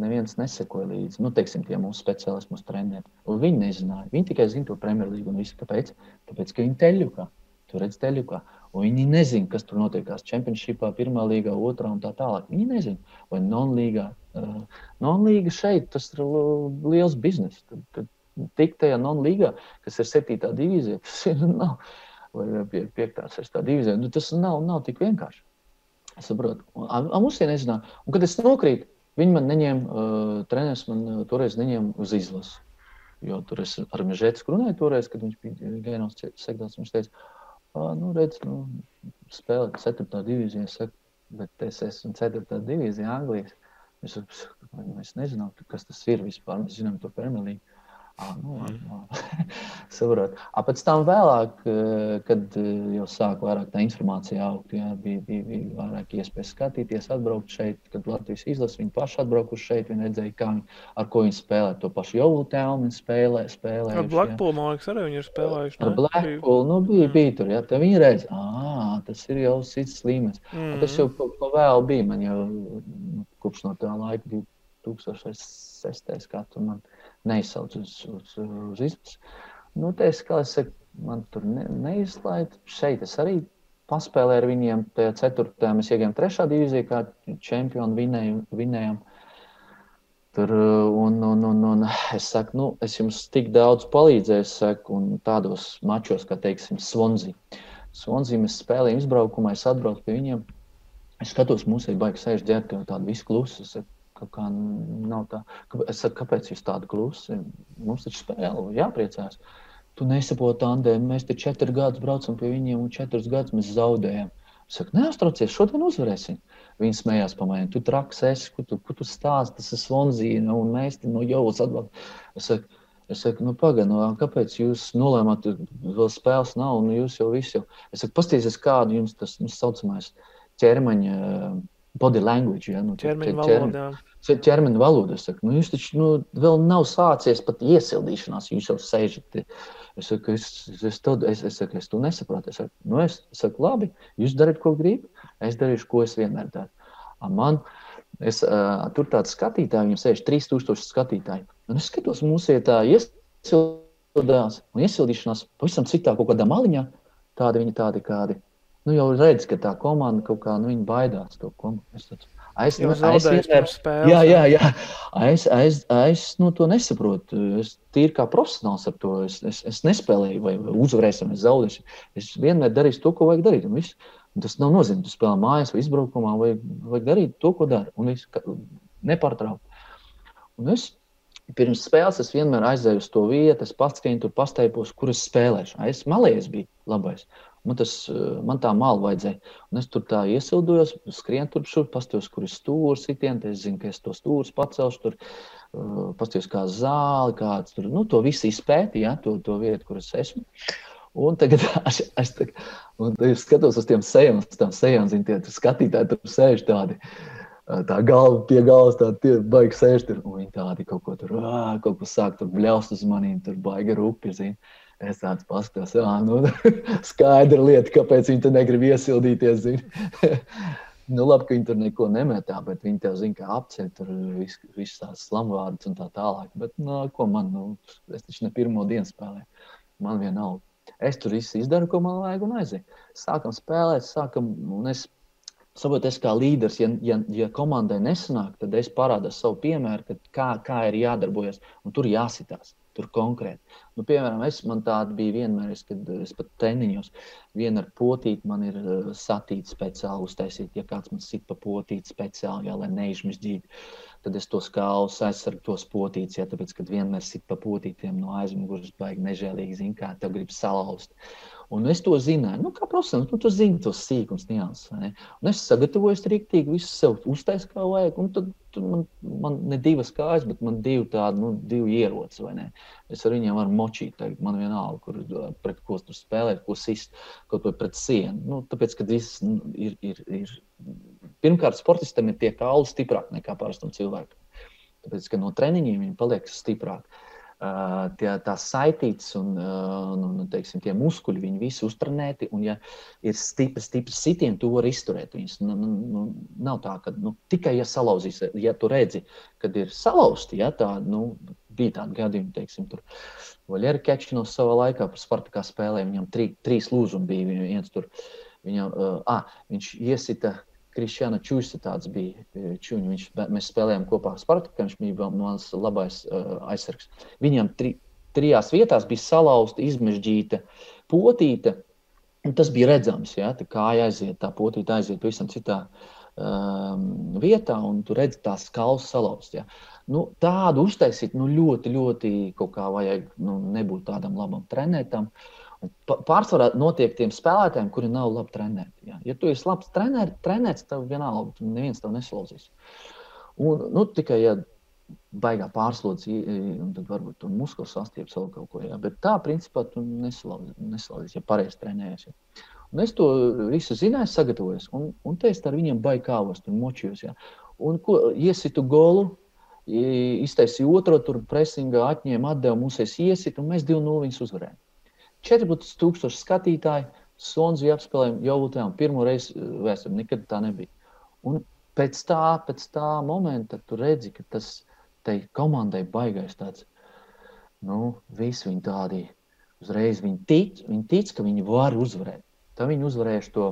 Speaker 4: neviens nesekoja līdzi. Nu, teiksim, tie mūsu speciālisti, mūsu treneri. Viņi nezināja. Viņi tikai zina to Premjerlīgu un visu. Kāpēc? Tāpēc, ka viņi teļukā. Tur redz teļukā. Un viņi nezina, kas tur notiekās Championshipā, pirmā līgā, otrā un tā tālāk. Viņi nezina, vai non-līgā. Uh, non-līga šeit tas ir liels bizness. Tad, tikt tajā non-līgā, kas ir septītā divīzija, tas ir nav, vai pie, piektā, sestā divīzija. Nu, tas nav, nav tik vienkārši. Es saprotu. Mums ir nezināms. Un kad es nokrītu, viņi man neņēma, uh, treneris man uh, toreiz neņēma uz izlasi. Jo tur es ar Mežētas runāju toreiz, kad viņš bija ģenerāls sekretārs. Viņš teica, nu, redz, nu, spēlēt 4. divīzijā, saka, bet es esmu 4. divīzijā Anglijas. Es, mēs nezinām, kas tas ir vispār. Mēs zinām to Premjerlīgu. Ah, nu, mm. Saprot. Pēc tam vēlāk, eh, kad eh, jau sāk vairāk tā informācija augt, jā, bija, bija, bija vairāk iespējas skatīties, atbraukt šeit, kad Latvijas izlase viņi paši atbraukuši šeit, viņi redzēja, kā viņi, ar ko viņi spēlē. To pašu Joulu tēlu viņi spēlē. spēlē
Speaker 3: ar Blackpool, man liekas, arī viņi ir spēlējuši.
Speaker 4: Ne? Ar Blackpool, nu bija, mm. bija tur, jā, tā viņi redz, ā, tas ir jau cits līmenis. Mm. Tas jau pa, pa vēl bija, man jau nu, kopš no tā laika 2006. gadu man neizsauc uz, uz, uz izpētes. Nu, kā es saku, man tur ne, neizlaid. Šeit es arī paspēlēju ar viņiem. Tajā ceturtajā mēs iegājām trešā divīzijā, kā čempioni vinēju, vinējām. Tur, un, un, un, un es saku, nu, es jums tik daudz palīdzēju, saku, un tādos mačos, kā teiksim, Swansea. Swansea mēs spēlējām izbraukumā, es atbraucu pie viņiem. Es skatos, mums ir baigi sēž ģērbta, tāda visu klusa. Es saku, Kaut kā nav tā. Es saku, kāpēc jūs tādu klusi? Mums taču spēle, jāpriecās. Tu nesaproti, Andē, mēs te četri gadus braucam pie viņiem, un četrus gadus mēs zaudējam. Es saku, neuztraucies, šodien uzvarēsim. Viņi smējās par mani. Tu traks esi, ko tu, ko tu stāsti, tas ir Slonzīna, un mēs te no jaulas atbalstam. Es saku, nu, pagaidi, nu, kāpēc jūs nolēmāt, vēl spēles nav, un jūs jau visu jau. Es saku, paskatieties, kādu jums tas nu, saucamais ķermeņa body language, ja, nu,
Speaker 3: ķermeņa valoda.
Speaker 4: Ķermeņa valoda. Saku, nu, jūs taču nu, vēl nav sācies pat iesildīšanās, jūs jau sēžat. Es saku, es, es, to, es, es, saku, es to nesaprotu. Es saku, nu, es saku, labi, jūs dariet, ko gribat, es darīšu, ko es vienmēr daru. Man, es, uh, tur tāds skatītāji, viņam sēž 3000 skatītāji. Un es skatos, mums ir tā iesildās, un iesildīšanās pavisam citā kaut kādā maliņā. Tādi viņi tādi kādi nu, jau redz, ka tā komanda kaut kā nu, baidās to komandu. Es, nu, spēles, jā, jā, jā. Es, es, es nu, to nesaprotu. Es tīri kā profesionāls ar to. Es, es, es nespēlēju, vai uzvarēsim, vai zaudēsim. Es vienmēr darīšu to, ko vajag darīt. Un viss. Un tas nav nozīmē, ka tu spēlē mājās vai izbraukumā, vai vajag darīt to, ko dari. Un viss nepārtraukti. Un es pirms spēles es vienmēr aizēju uz to vietu, es pats, viņi tur pasteipos, kur es spēlēšu. Es malējos biju labais. Man, tas, eh, man tā māla vajadzēja. Un es tur tā iesildījos, skrienu tur šur, pastos, kur ir stūris, sitiens. Es zinu, ka es to stūri pacelšu, tur uh, pastos kā zāli, kāds tur, nu, to visu izpētīju, ja, to, to vietu, kur es esmu. Un tagad es, es, tagad, es skatos uz tiem sejām, uz tām sejām, zinu, tie skatītāji tur sēž tādi. Eh, tā galva pie galvas, tā tie baigi sēž tur. Un viņi tādi kaut ko tur, ā, kaut ko sāk tur bļaust uz maniem, tur baigi rupi, zinu. Es tāds paskatos, ah, nu, skaidra lieta, kāpēc viņi tur negrib iesildīties. nu, labi, ka viņi tur neko nemetā, bet viņi tev zina, kā apceļ tur visas vis tās slamvārdas un tā tālāk. Bet, nu, ko man, nu, es taču ne pirmo dienu spēlēju. Man vienalga. Es tur visu izdaru, ko man vajag, un aizēju. Sākam spēlēt, sākam, un es saprotu, es kā līderis, ja, ja, ja komandai nesanāk, tad es parādu savu piemēru, kā, kā ir jādarbojas, un tur jāsitās. Tur konkrēti. Nu, piemēram, es, man tāda bija vienmēr, es, kad es pat treniņos, viena ar potīti man ir uh, satīta speciāli uztaisīt. Ja kāds man sit pa potīti speciāli, jā, lai neizmizdzītu, tad es tos kālus aizsargu tos potītus, ja tāpēc, kad vienmēr sit pa potītiem no aizmugures, baigi nežēlīgi, zin kā, tev grib salauzt. Un es to zināju, nu, kā profesionāls, nu, tu zini tos sīkums, nianses. Un es sagatavoju rīktīgi, visu sev uztaisīju, kā vajag. Un tad, tad man, man ne divas kājas, bet man divi tādi, nu, divi ieroci, vai ne? Es ar viņiem varu močīt, tagad man vienalga, kur pret ko tur spēlēt, ko sist, kaut vai pret sienu. Nu, tāpēc, ka viss nu, ir, ir, ir, pirmkārt, sportistam ir tie kauli stiprāk nekā parastam cilvēkam. Tāpēc, ka no treniņiem viņi paliek stiprāki tie, tās saitītas un nu, nu, teiksim, tie muskuļi, viņi visi uztrenēti. Un, ja ir stipri, stipri sitieni, tu vari izturēt viņus. Nu, nu, nu, nav tā, ka nu, tikai ja salauzīs, ja tu redzi, kad ir salauzti, ja, tā, nu, bija tādi gadījumi, teiksim, tur Vaļera Kečino savā laikā par Spartakā spēlēm, viņam trī, trīs lūzumi bija, viens tur, viņam, uh, ah, viņš iesita Kristiāna Čūska tāds bija. E, Čuņi, viņš, mēs spēlējām kopā ar Spartaku, viņš bija mans labais uh, aizsargs. Viņam tri, trijās vietās bija salauzta, izmežģīta potīte. Tas bija redzams, ja, tā kā aiziet, tā potīte aiziet pavisam citā um, vietā, un tur redz tās kalus salauztas. Ja. Nu, tādu uztaisīt nu, ļoti, ļoti kaut kā vajag nu, nebūt tādam labam trenētam. Uh, Pārsvarā notiek tiem spēlētājiem, kuri nav labi trenēti. Ja, ja tu esi labs trener, trenēts, tev vienalga, tu neviens tev neslauzīs. Un, nu, tikai, ja baigā pārslodzi, un tad varbūt tur muskuļu sastāvs vēl kaut ko. Jā. Bet tā, principā, tu neslauzies, ja pareizi trenējies. Ja. Un es to visu zināju, sagatavojos, un, un te es ar viņiem baigāvos, tur močījos. Ja. Un ko, iesitu golu, iztaisīju otro, tur presingā atņēma, atdeva mums, es iesitu, un mēs 2-0 viņus uzvarējām. 14,000 skatītāji, Sonzija apspēlējām jau Lutēnu. Pirmo reizi vēsturē nekad tā nebija. Un pēc tā, pēc tā momenta tu redzi, ka tas tai komandai baigais tāds, nu, visi viņi tādi uzreiz viņi tic, viņi tic, ka viņi var uzvarēt. Tad viņi uzvarējuši to,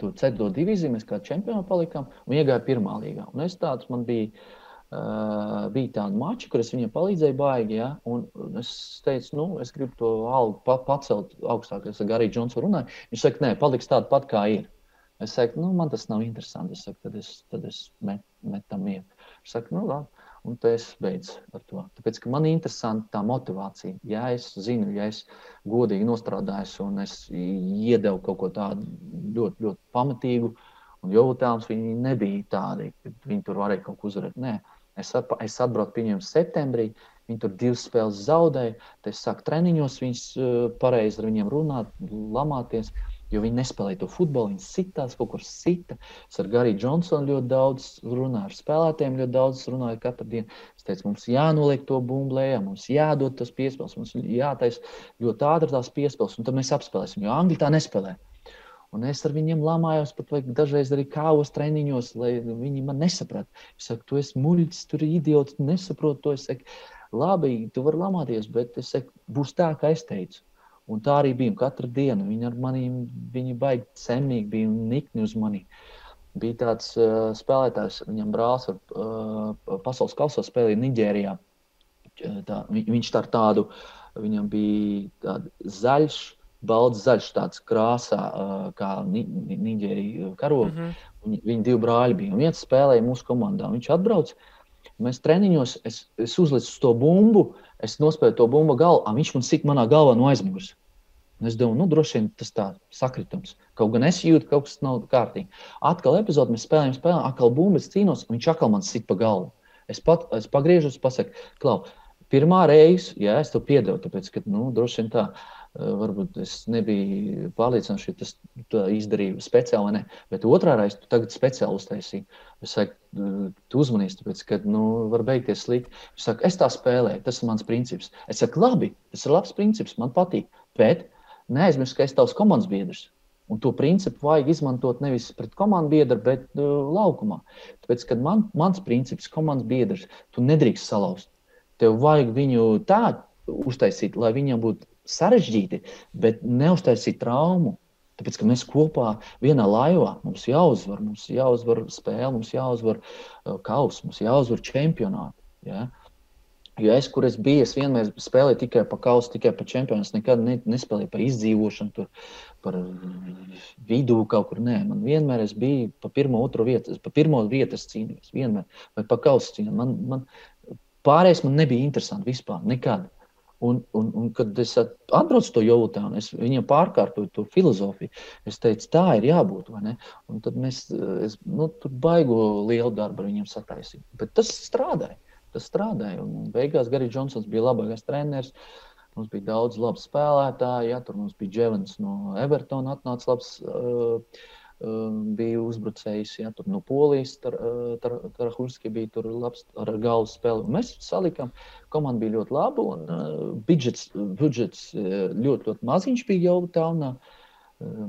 Speaker 4: to ceturto divīziju, mēs kā čempioni palikām un iegāja pirmā līgā. Un es tāds man bija. Uh, bija tāda mača, kur es viņam palīdzēju, baigi, ja, un es teicu, nu, es gribu to algu pa, pacelt augstāk. Es ar Gariju Džonsu runāju. Viņš saka, nē, paliks tāda pat kā ir. Es saku, nu, man tas nav interesanti. Es saku, tad es, tad es met, metam mieru. Viņš saka, nu, labi. Un tad es beidzu ar to. Tāpēc, man ir interesanti tā motivācija. Ja es zinu, ja es godīgi nostrādājos un es iedevu kaut ko tādu ļoti, ļoti pamatīgu, un jūtams viņi nebija tādi, ka viņi tur varēja kaut ko uzvarēt. Es, ap, es atbraucu pie viņiem septembrī. Viņi tur divas spēles zaudēja. Tad es sāku treniņos, viņus uh, pareizi ar viņiem runāt, lamāties. Jo viņi nespēlēja to futbolu, viņi sitās, kaut kur sita. Es ar Gariju Džonsonu ļoti daudz runāju, ar spēlētājiem ļoti daudz runāju katru dienu. Es teicu, mums jānoliek to bumbu lejā, mums jādod tas piespēles, mums jātaisa ļoti ātri tās piespēles, un tad mēs apspēlēsim, jo Angļi tā nespēlē. Un es ar viņiem lamājos, pat dažreiz arī kāvos treniņos, lai viņi man nesaprata. Es saku, tu esi muļķis, tur ir idiots, tu nesaproti to. Es saku, labi, tu vari lamāties, bet es saku, būs tā, kā es teicu. Un tā arī bija katru dienu. Viņi ar maniem, viņi baigi semīgi bija un nikni uz mani. Bija tāds uh, spēlētājs, viņam brālis ar uh, pasaules kausa spēlēja Nigērijā. Tā, vi, viņš tā ar tādu, viņam bija tāds zaļš, balts zaļš, tāds krāsā, uh, kā Ni Nigērija karoga. Mm -hmm. Viņi, viņi divi brāļi bija. Un viens spēlēja mūsu komandā. Viņš atbrauc, mēs treniņos, es, es uzlicu uz to bumbu, uh, Es nospēju to bumbu galvā, viņš man sit manā galvā no aizmugures. Es domāju, nu, droši vien tas tā sakritums. Kaut gan es jūtu, ka kaut kas nav kārtīgi. Atkal epizode, mēs spēlējam, spēlējam, atkal bumbu, es cīnos, un viņš atkal man sit pa galvu. Es, pat, es pagriežos, pasaku, klau, pirmā reize, jā, es to piedevu, tāpēc, ka, nu, droši vien tā. Eh, varbūt es nebiju pārliecināts, ka tas izdarīja speciāli nē. Bet otrā reize tu tagad speciāli uztaisīji. Es saku, tu uzmanīsi, tāpēc, ka nu, var beigties slikti. Es saku, es tā spēlēju, tas ir mans princips. Es saku, labi, tas ir labs princips, man patīk. Bet neaizmirst, ka es tavs komandas biedrs. Un to principu vajag izmantot nevis pret komandu biedru, bet uh, laukumā. Tāpēc, kad man, mans princips, komandas biedrs, tu nedrīkst salauzt. Tev vajag viņu tā uztaisīt, lai viņam būtu sarežģīti, bet neuztaisīt traumu. Tāpēc, ka mēs kopā vienā laivā mums jāuzvar, mums jāuzvar spēle, mums jāuzvar uh, kausa, mums jāuzvar čempionāti. Ja? Jo es, kur es biju, es vienmēr spēlēju tikai par kausu, tikai par čempionu. Es nekad ne, nespēlēju par izdzīvošanu, tur, par vidū kaut kur. Nē, man vienmēr biju pa pirmo, otro vietu. Pa pirmo vietu cīnījos, vienmēr, vai par kausu cīnījos. Man, man, pārējais man nebija interesanti vispār, nekad. Un, un, un kad es atbraucu to jūtu, es viņam pārkārtoju to filozofiju. Es teicu, tā ir jābūt. Tad mēs nu, tur baigo lielu darbu ar viņiem sataisīt. Bet tas strādāja. Tas strādāja. Un beigās Garijs Džonsons bija labākais treneris. Mums bija daudz labu spēlētāju. Ja, tur mums bija Dževans no Evertona, atnāca labs. Uh, bija uzbrucējs, ja, tur no Polijas, Tarahurski tar, bija tur labs ar galvas spēli. Mēs salikām, komanda bija ļoti laba un uh, budžets, budžets ļoti, ļoti maziņš bija jau taunā. Uh,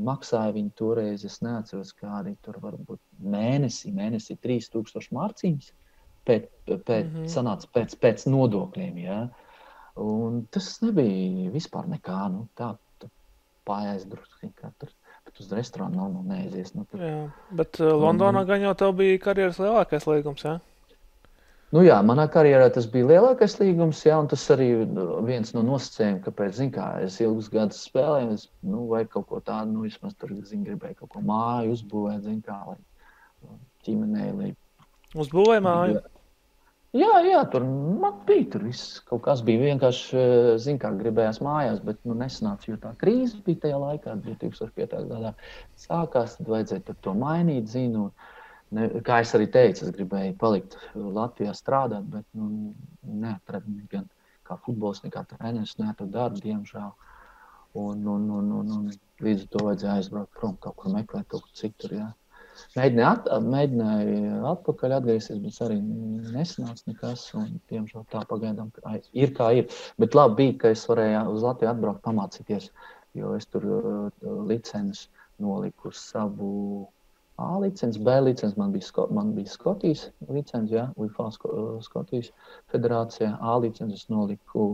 Speaker 4: maksāja viņi toreiz, es neatceros, kādi tur varbūt mēnesī, mēnesī 3000 mārciņas pēc, pēc, mm -hmm. sanāca pēc, pēc nodokļiem. Ja. Un tas nebija vispār nekā. Nu, tā, tā pājās drusku katrs bet uz restorānu nav nu, neaizies. Nu, tur...
Speaker 3: jā, bet uh, Londonā gan jau tev bija karjeras lielākais līgums. Jā?
Speaker 4: Nu jā, manā karjerā tas bija lielākais līgums, jā, un tas arī viens no nosacījumiem, kāpēc, zin, kā es ilgus gadus spēlēju, es, nu, vai kaut ko tādu, nu, vismaz tur, zin, gribēju kaut ko māju uzbūvēt, zin, kā, lai ģimenei, lai...
Speaker 3: Uzbūvēja māju? Jā,
Speaker 4: Jā, jā, tur bija. Tur viss kaut kas bija vienkārši, eh, zināmā kā gribējās mājās, bet nu, nesanāca, jo tā krīze bija tajā laikā, 2005. gadā. Sākās, tad vajadzēja to mainīt, zinu. ne, kā es arī teicu, es gribēju palikt Latvijā strādāt, bet nu, neatradu gan kā futbols, nekā treneris, neatradu darbu, diemžēl. Un, un, un, un, un līdz ar to vajadzēja aizbraukt prom, kaut kur meklēt, kaut kur citur. Jā. Mēģināju, at, mēģināju atpakaļ atgriezties, bet arī nesanāca nekas. Un, diemžēl tā pagaidām ir kā ir. Bet labi bija, ka es varēju uz Latviju atbraukt, pamācīties, jo es tur uh, licences noliku savu A licenci, B licenci, man bija, Sko man bija Skotijas licence, ja, UFO Sko Skotijas federācijā. A licences noliku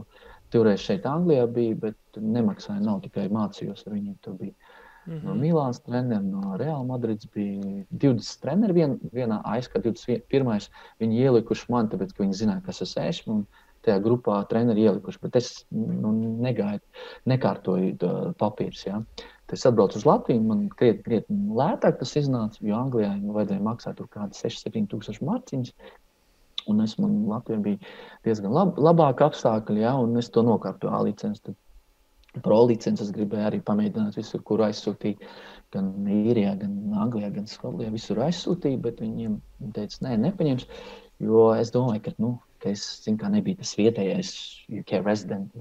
Speaker 4: divreiz šeit Anglijā bija, bet nemaksāja, nav tikai mācījos ar viņiem. Tur bija mm -hmm. no Milānas treneriem, no Real Madrids bija 20 treneri vien, vienā aizkā, 21. Viņi ielikuši man, tāpēc, ka viņi zināja, kas es esmu. Tajā grupā treneri ielikuši, bet es nu, negaidu, nekārtoju papīrus. Ja. Tad es atbraucu uz Latviju, man krietni, krietni lētāk tas iznāca, jo Anglijā man vajadzēja maksāt kaut kādas 6-7 tūkstoši marciņas. Un es man Latvijā bija diezgan lab, labāki apstākļi, ja, un es to nokārtoju A licenci. Pro licences gribēju arī pamēģināt visur, kur aizsūtīt. Gan īrijā, gan Anglijā, gan Skotijā. Visur aizsūtīju, bet viņiem teica, nē, nepaņems. Jo es domāju, ka, nu, ka es zinu, kā nebija tas vietējais UK resident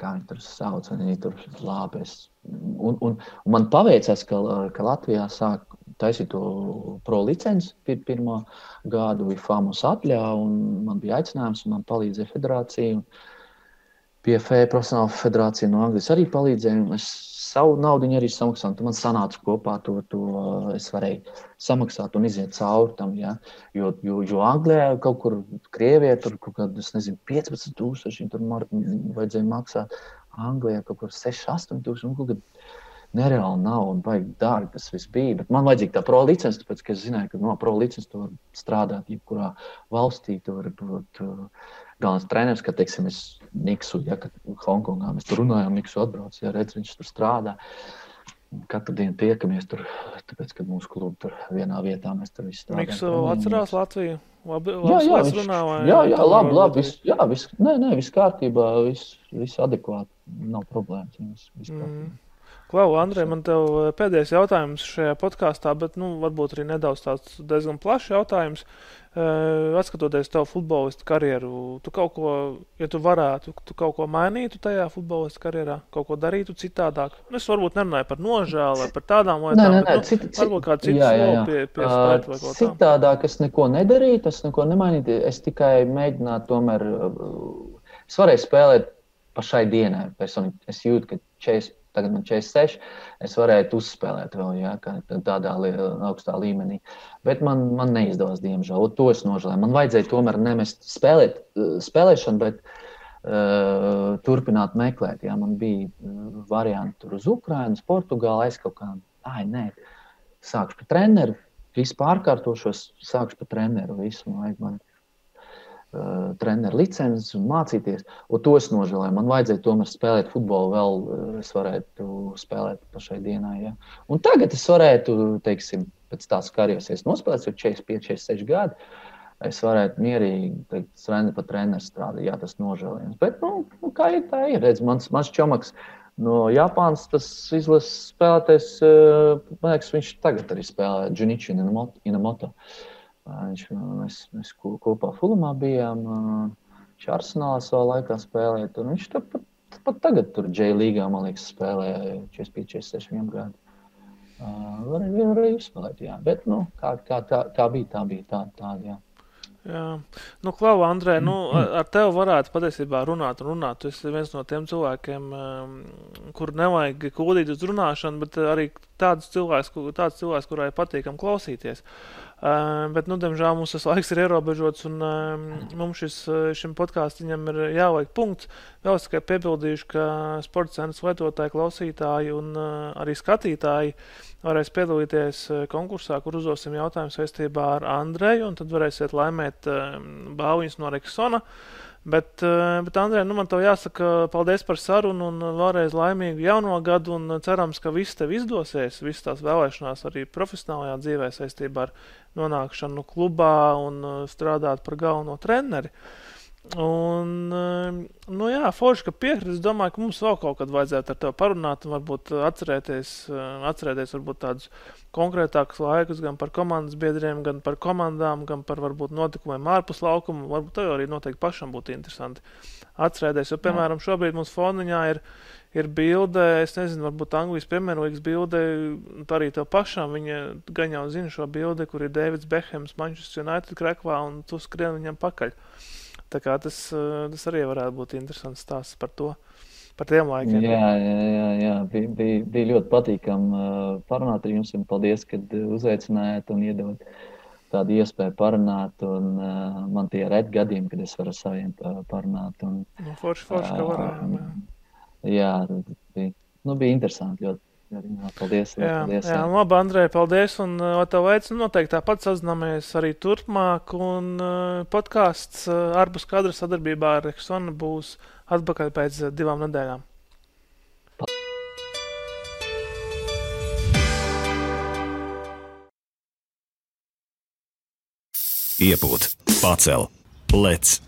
Speaker 4: kā viņi tur sauc, un viņi tur lāpēs. Un, un, un man paveicās, ka, ka Latvijā sāk taisīt to pro licenci pir, pirmā gadu, bija FAMUS atļauja, un man bija aicinājums, un man palīdzēja federācija. PFE profesionāla federācija no Anglijas arī palīdzēja. Es savu naudu arī samaksāju. Tad man sanāca kopā to, to es varēju samaksāt un iziet cauri tam. Ja? Jo, jo, jo Anglijā kaut kur Krievijā tur kaut kādā, es nezinu, 15,000 tur vajadzēja maksāt. Anglijā kaut kur 6, 8,000. Nu, nereāli nav un baigi dārgi tas viss bija. Bet man vajadzīga tā pro licence, tāpēc, ka es zināju, ka no pro licences tu vari strādāt jebkurā valstī. Tu vari būt uh, galvenais treneris, ka, teiksim, es Niksu, ja, kad Hongkongā mēs tur runājām, Niksu atbrauc, ja redz, viņš tur strādā. Katru dienu tiekamies tur, tāpēc, kad mūsu klubi tur vienā vietā mēs tur visi strādājam.
Speaker 3: Miksu atcerās Latviju? Labi,
Speaker 4: jā, jā, viņš, runā, jā, jā, labi, labi, viss, jā, viss, nē, nē, viss kārtībā, viss, viss adekvāti, nav problēmas. Viss, viss mm.
Speaker 3: Klau, Andrej, man te eh, pēdējais jautājums šajā podkāstā, bet nu, varbūt arī nedaudz tāds diezgan plašs jautājums. Uh, atskatoties tavu futbolistu karjeru, tu kaut ko, ja tu varētu, tu kaut ko mainītu tajā futbolistu karjerā, kaut ko darītu citādāk. Nu, es varbūt nerunāju par nožēlu par tādām lietām,
Speaker 4: nē, nē, nē,
Speaker 3: bet, nu,
Speaker 4: cit,
Speaker 3: varbūt kāds cits vēl pie, pie spēt vai
Speaker 4: ko tādu. Citādāk es neko nedarītu, es neko nemainītu, es tikai mēģinātu tomēr, es varēju spēlēt pašai dienai personīgi. Es jūtu, ka 40 tagad man 46, es varētu uzspēlēt vēl ja, tādā augstā līmenī. Bet man, man neizdevās, diemžēl. To es nožēloju. Man vajadzēja tomēr nemest spēlēt, spēlēšanu, bet uh, turpināt meklēt. Ja. Man bija varianti tur uz Ukrainas, Portugāli, aiz kaut kā. Ai, nē, sākšu par treneru, visu pārkārtošos, sākšu par treneru. Visu, man vajag man treneru licences un mācīties. Un to es nožēloju. Man vajadzēja tomēr spēlēt futbolu, vēl uh, es varētu spēlēt pašai dienai. Ja. Un tagad es varētu, teiksim, pēc tās karjeras, ja es nospēlēju, jau 45, 46 gadi. Es varētu mierīgi teikt, treni pa treneru strādāt, ja tas nožēlojams. Bet, nu, nu, kā ir, tā ir. Redz, mans, mans čomaks no Japānas, tas izlases spēlētājs, uh, man liekas, viņš tagad arī spēlē Inamoto. Inamoto. Uh, Viņš, mēs, mēs kopā Fulmā bijām. Viņš Arsenālā savā laikā spēlēja. Tur. Viņš pat, pat tagad tur Džeja līgā, man liekas, spēlēja 45, 46 gadu. Varēja var uzspēlēt, jā. Bet, nu, kā, kā, tā, kā bija, tā bija tā, tāda, jā.
Speaker 3: Jā, nu, Klau, Andrej, nu, ar tevi varētu patiesībā runāt un runāt. Tu esi viens no tiem cilvēkiem, kur nevajag kūdīt uz runāšanu, bet arī tāds cilvēks, tāds cilvēks kurai patīkam klausīties. Uh, bet, nu, diemžēl mums tas laiks ir ierobežots, un uh, mums šis, šim podkāstam ir jāliek punkts. Vēl es tikai piebildīšu, ka sporta centra lietotāji, klausītāji un uh, arī skatītāji varēs piedalīties konkursā, kur uzdosim jautājumu saistībā ar Andreju, un tad varēsiet laimēt uh, balvas no Reksona. Uh, Bet, eh, bet Andrej, nu man te jāsaka paldies par sarunu un vēlreiz laimīgu jauno gadu. Un cerams, ka viss tev izdosies, visas tās vēlēšanās arī profesionālajā dzīvē saistībā ar nonākšanu klubā un eh, strādāt par galveno treneri. Un, um, nu jā, forši, ka piekrīt. Es domāju, ka mums vēl kaut kad vajadzētu ar tevi parunāt un varbūt atcerēties, uh, atcerēties varbūt tādus konkrētākus laikus gan par komandas biedriem, gan par komandām, gan par varbūt notikumiem ārpus laukuma. Varbūt tev arī noteikti pašam būtu interesanti atcerēties. Jo, piemēram, šobrīd mums foniņā ir, ir bilde, es nezinu, varbūt Anglijas premjerlīgas bilde, arī tev pašam. Viņa gan jau zina šo bildi, kur ir Davids Behems, Manchester United krekvā, un tu skrien viņam pakaļ. Tā kā tas, eh, tas arī varētu būt interesants stāsts par to. Par tiem laikiem.
Speaker 4: Jā, jā, jā, jā. Bija, bija, bija ļoti patīkami uh, parunāt ar jums. Paldies, ka uzaicinājāt un iedavāt tādu iespēju parunāt. Un, uh, man tie ir reti gadījumi, kad es varu ar saviem parunāt. Un,
Speaker 3: nu, forši, forši, ka varējām.
Speaker 4: Jā, jā bija, nu, bija interesanti. Ļoti Paldies, jā, paldies.
Speaker 3: Jā, jā. labi, Andrej, paldies. Un uh, tev aicinu noteikti tāpat sazināmies arī turpmāk. Un uh, podkāsts uh, ārpus kadra sadarbībā ar Reksonu būs atpakaļ pēc uh, divām nedēļām.
Speaker 1: Iepūt, pacel, lec,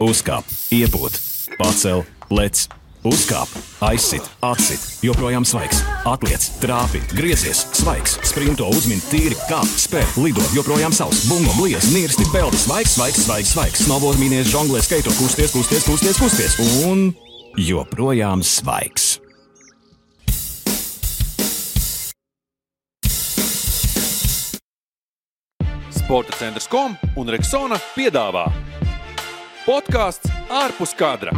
Speaker 1: uzkāp, iepūt, pacel, lec Uzkāp, aizsit, atsit, joprojām svaigs, atliec, trāpi, griezies, svaigs, sprinto uzmini tīri, kā spēr, lido, joprojām savs, bungo, bliez, nirsti, peldi, svaigs, svaigs, svaigs, svaigs, snowboard mīnies, žonglē, skaito, kusties, kusties, kusties, kusties, un joprojām svaigs.
Speaker 2: Sporta centrs kom un Reksona piedāvā. Podkāsts ārpus kadra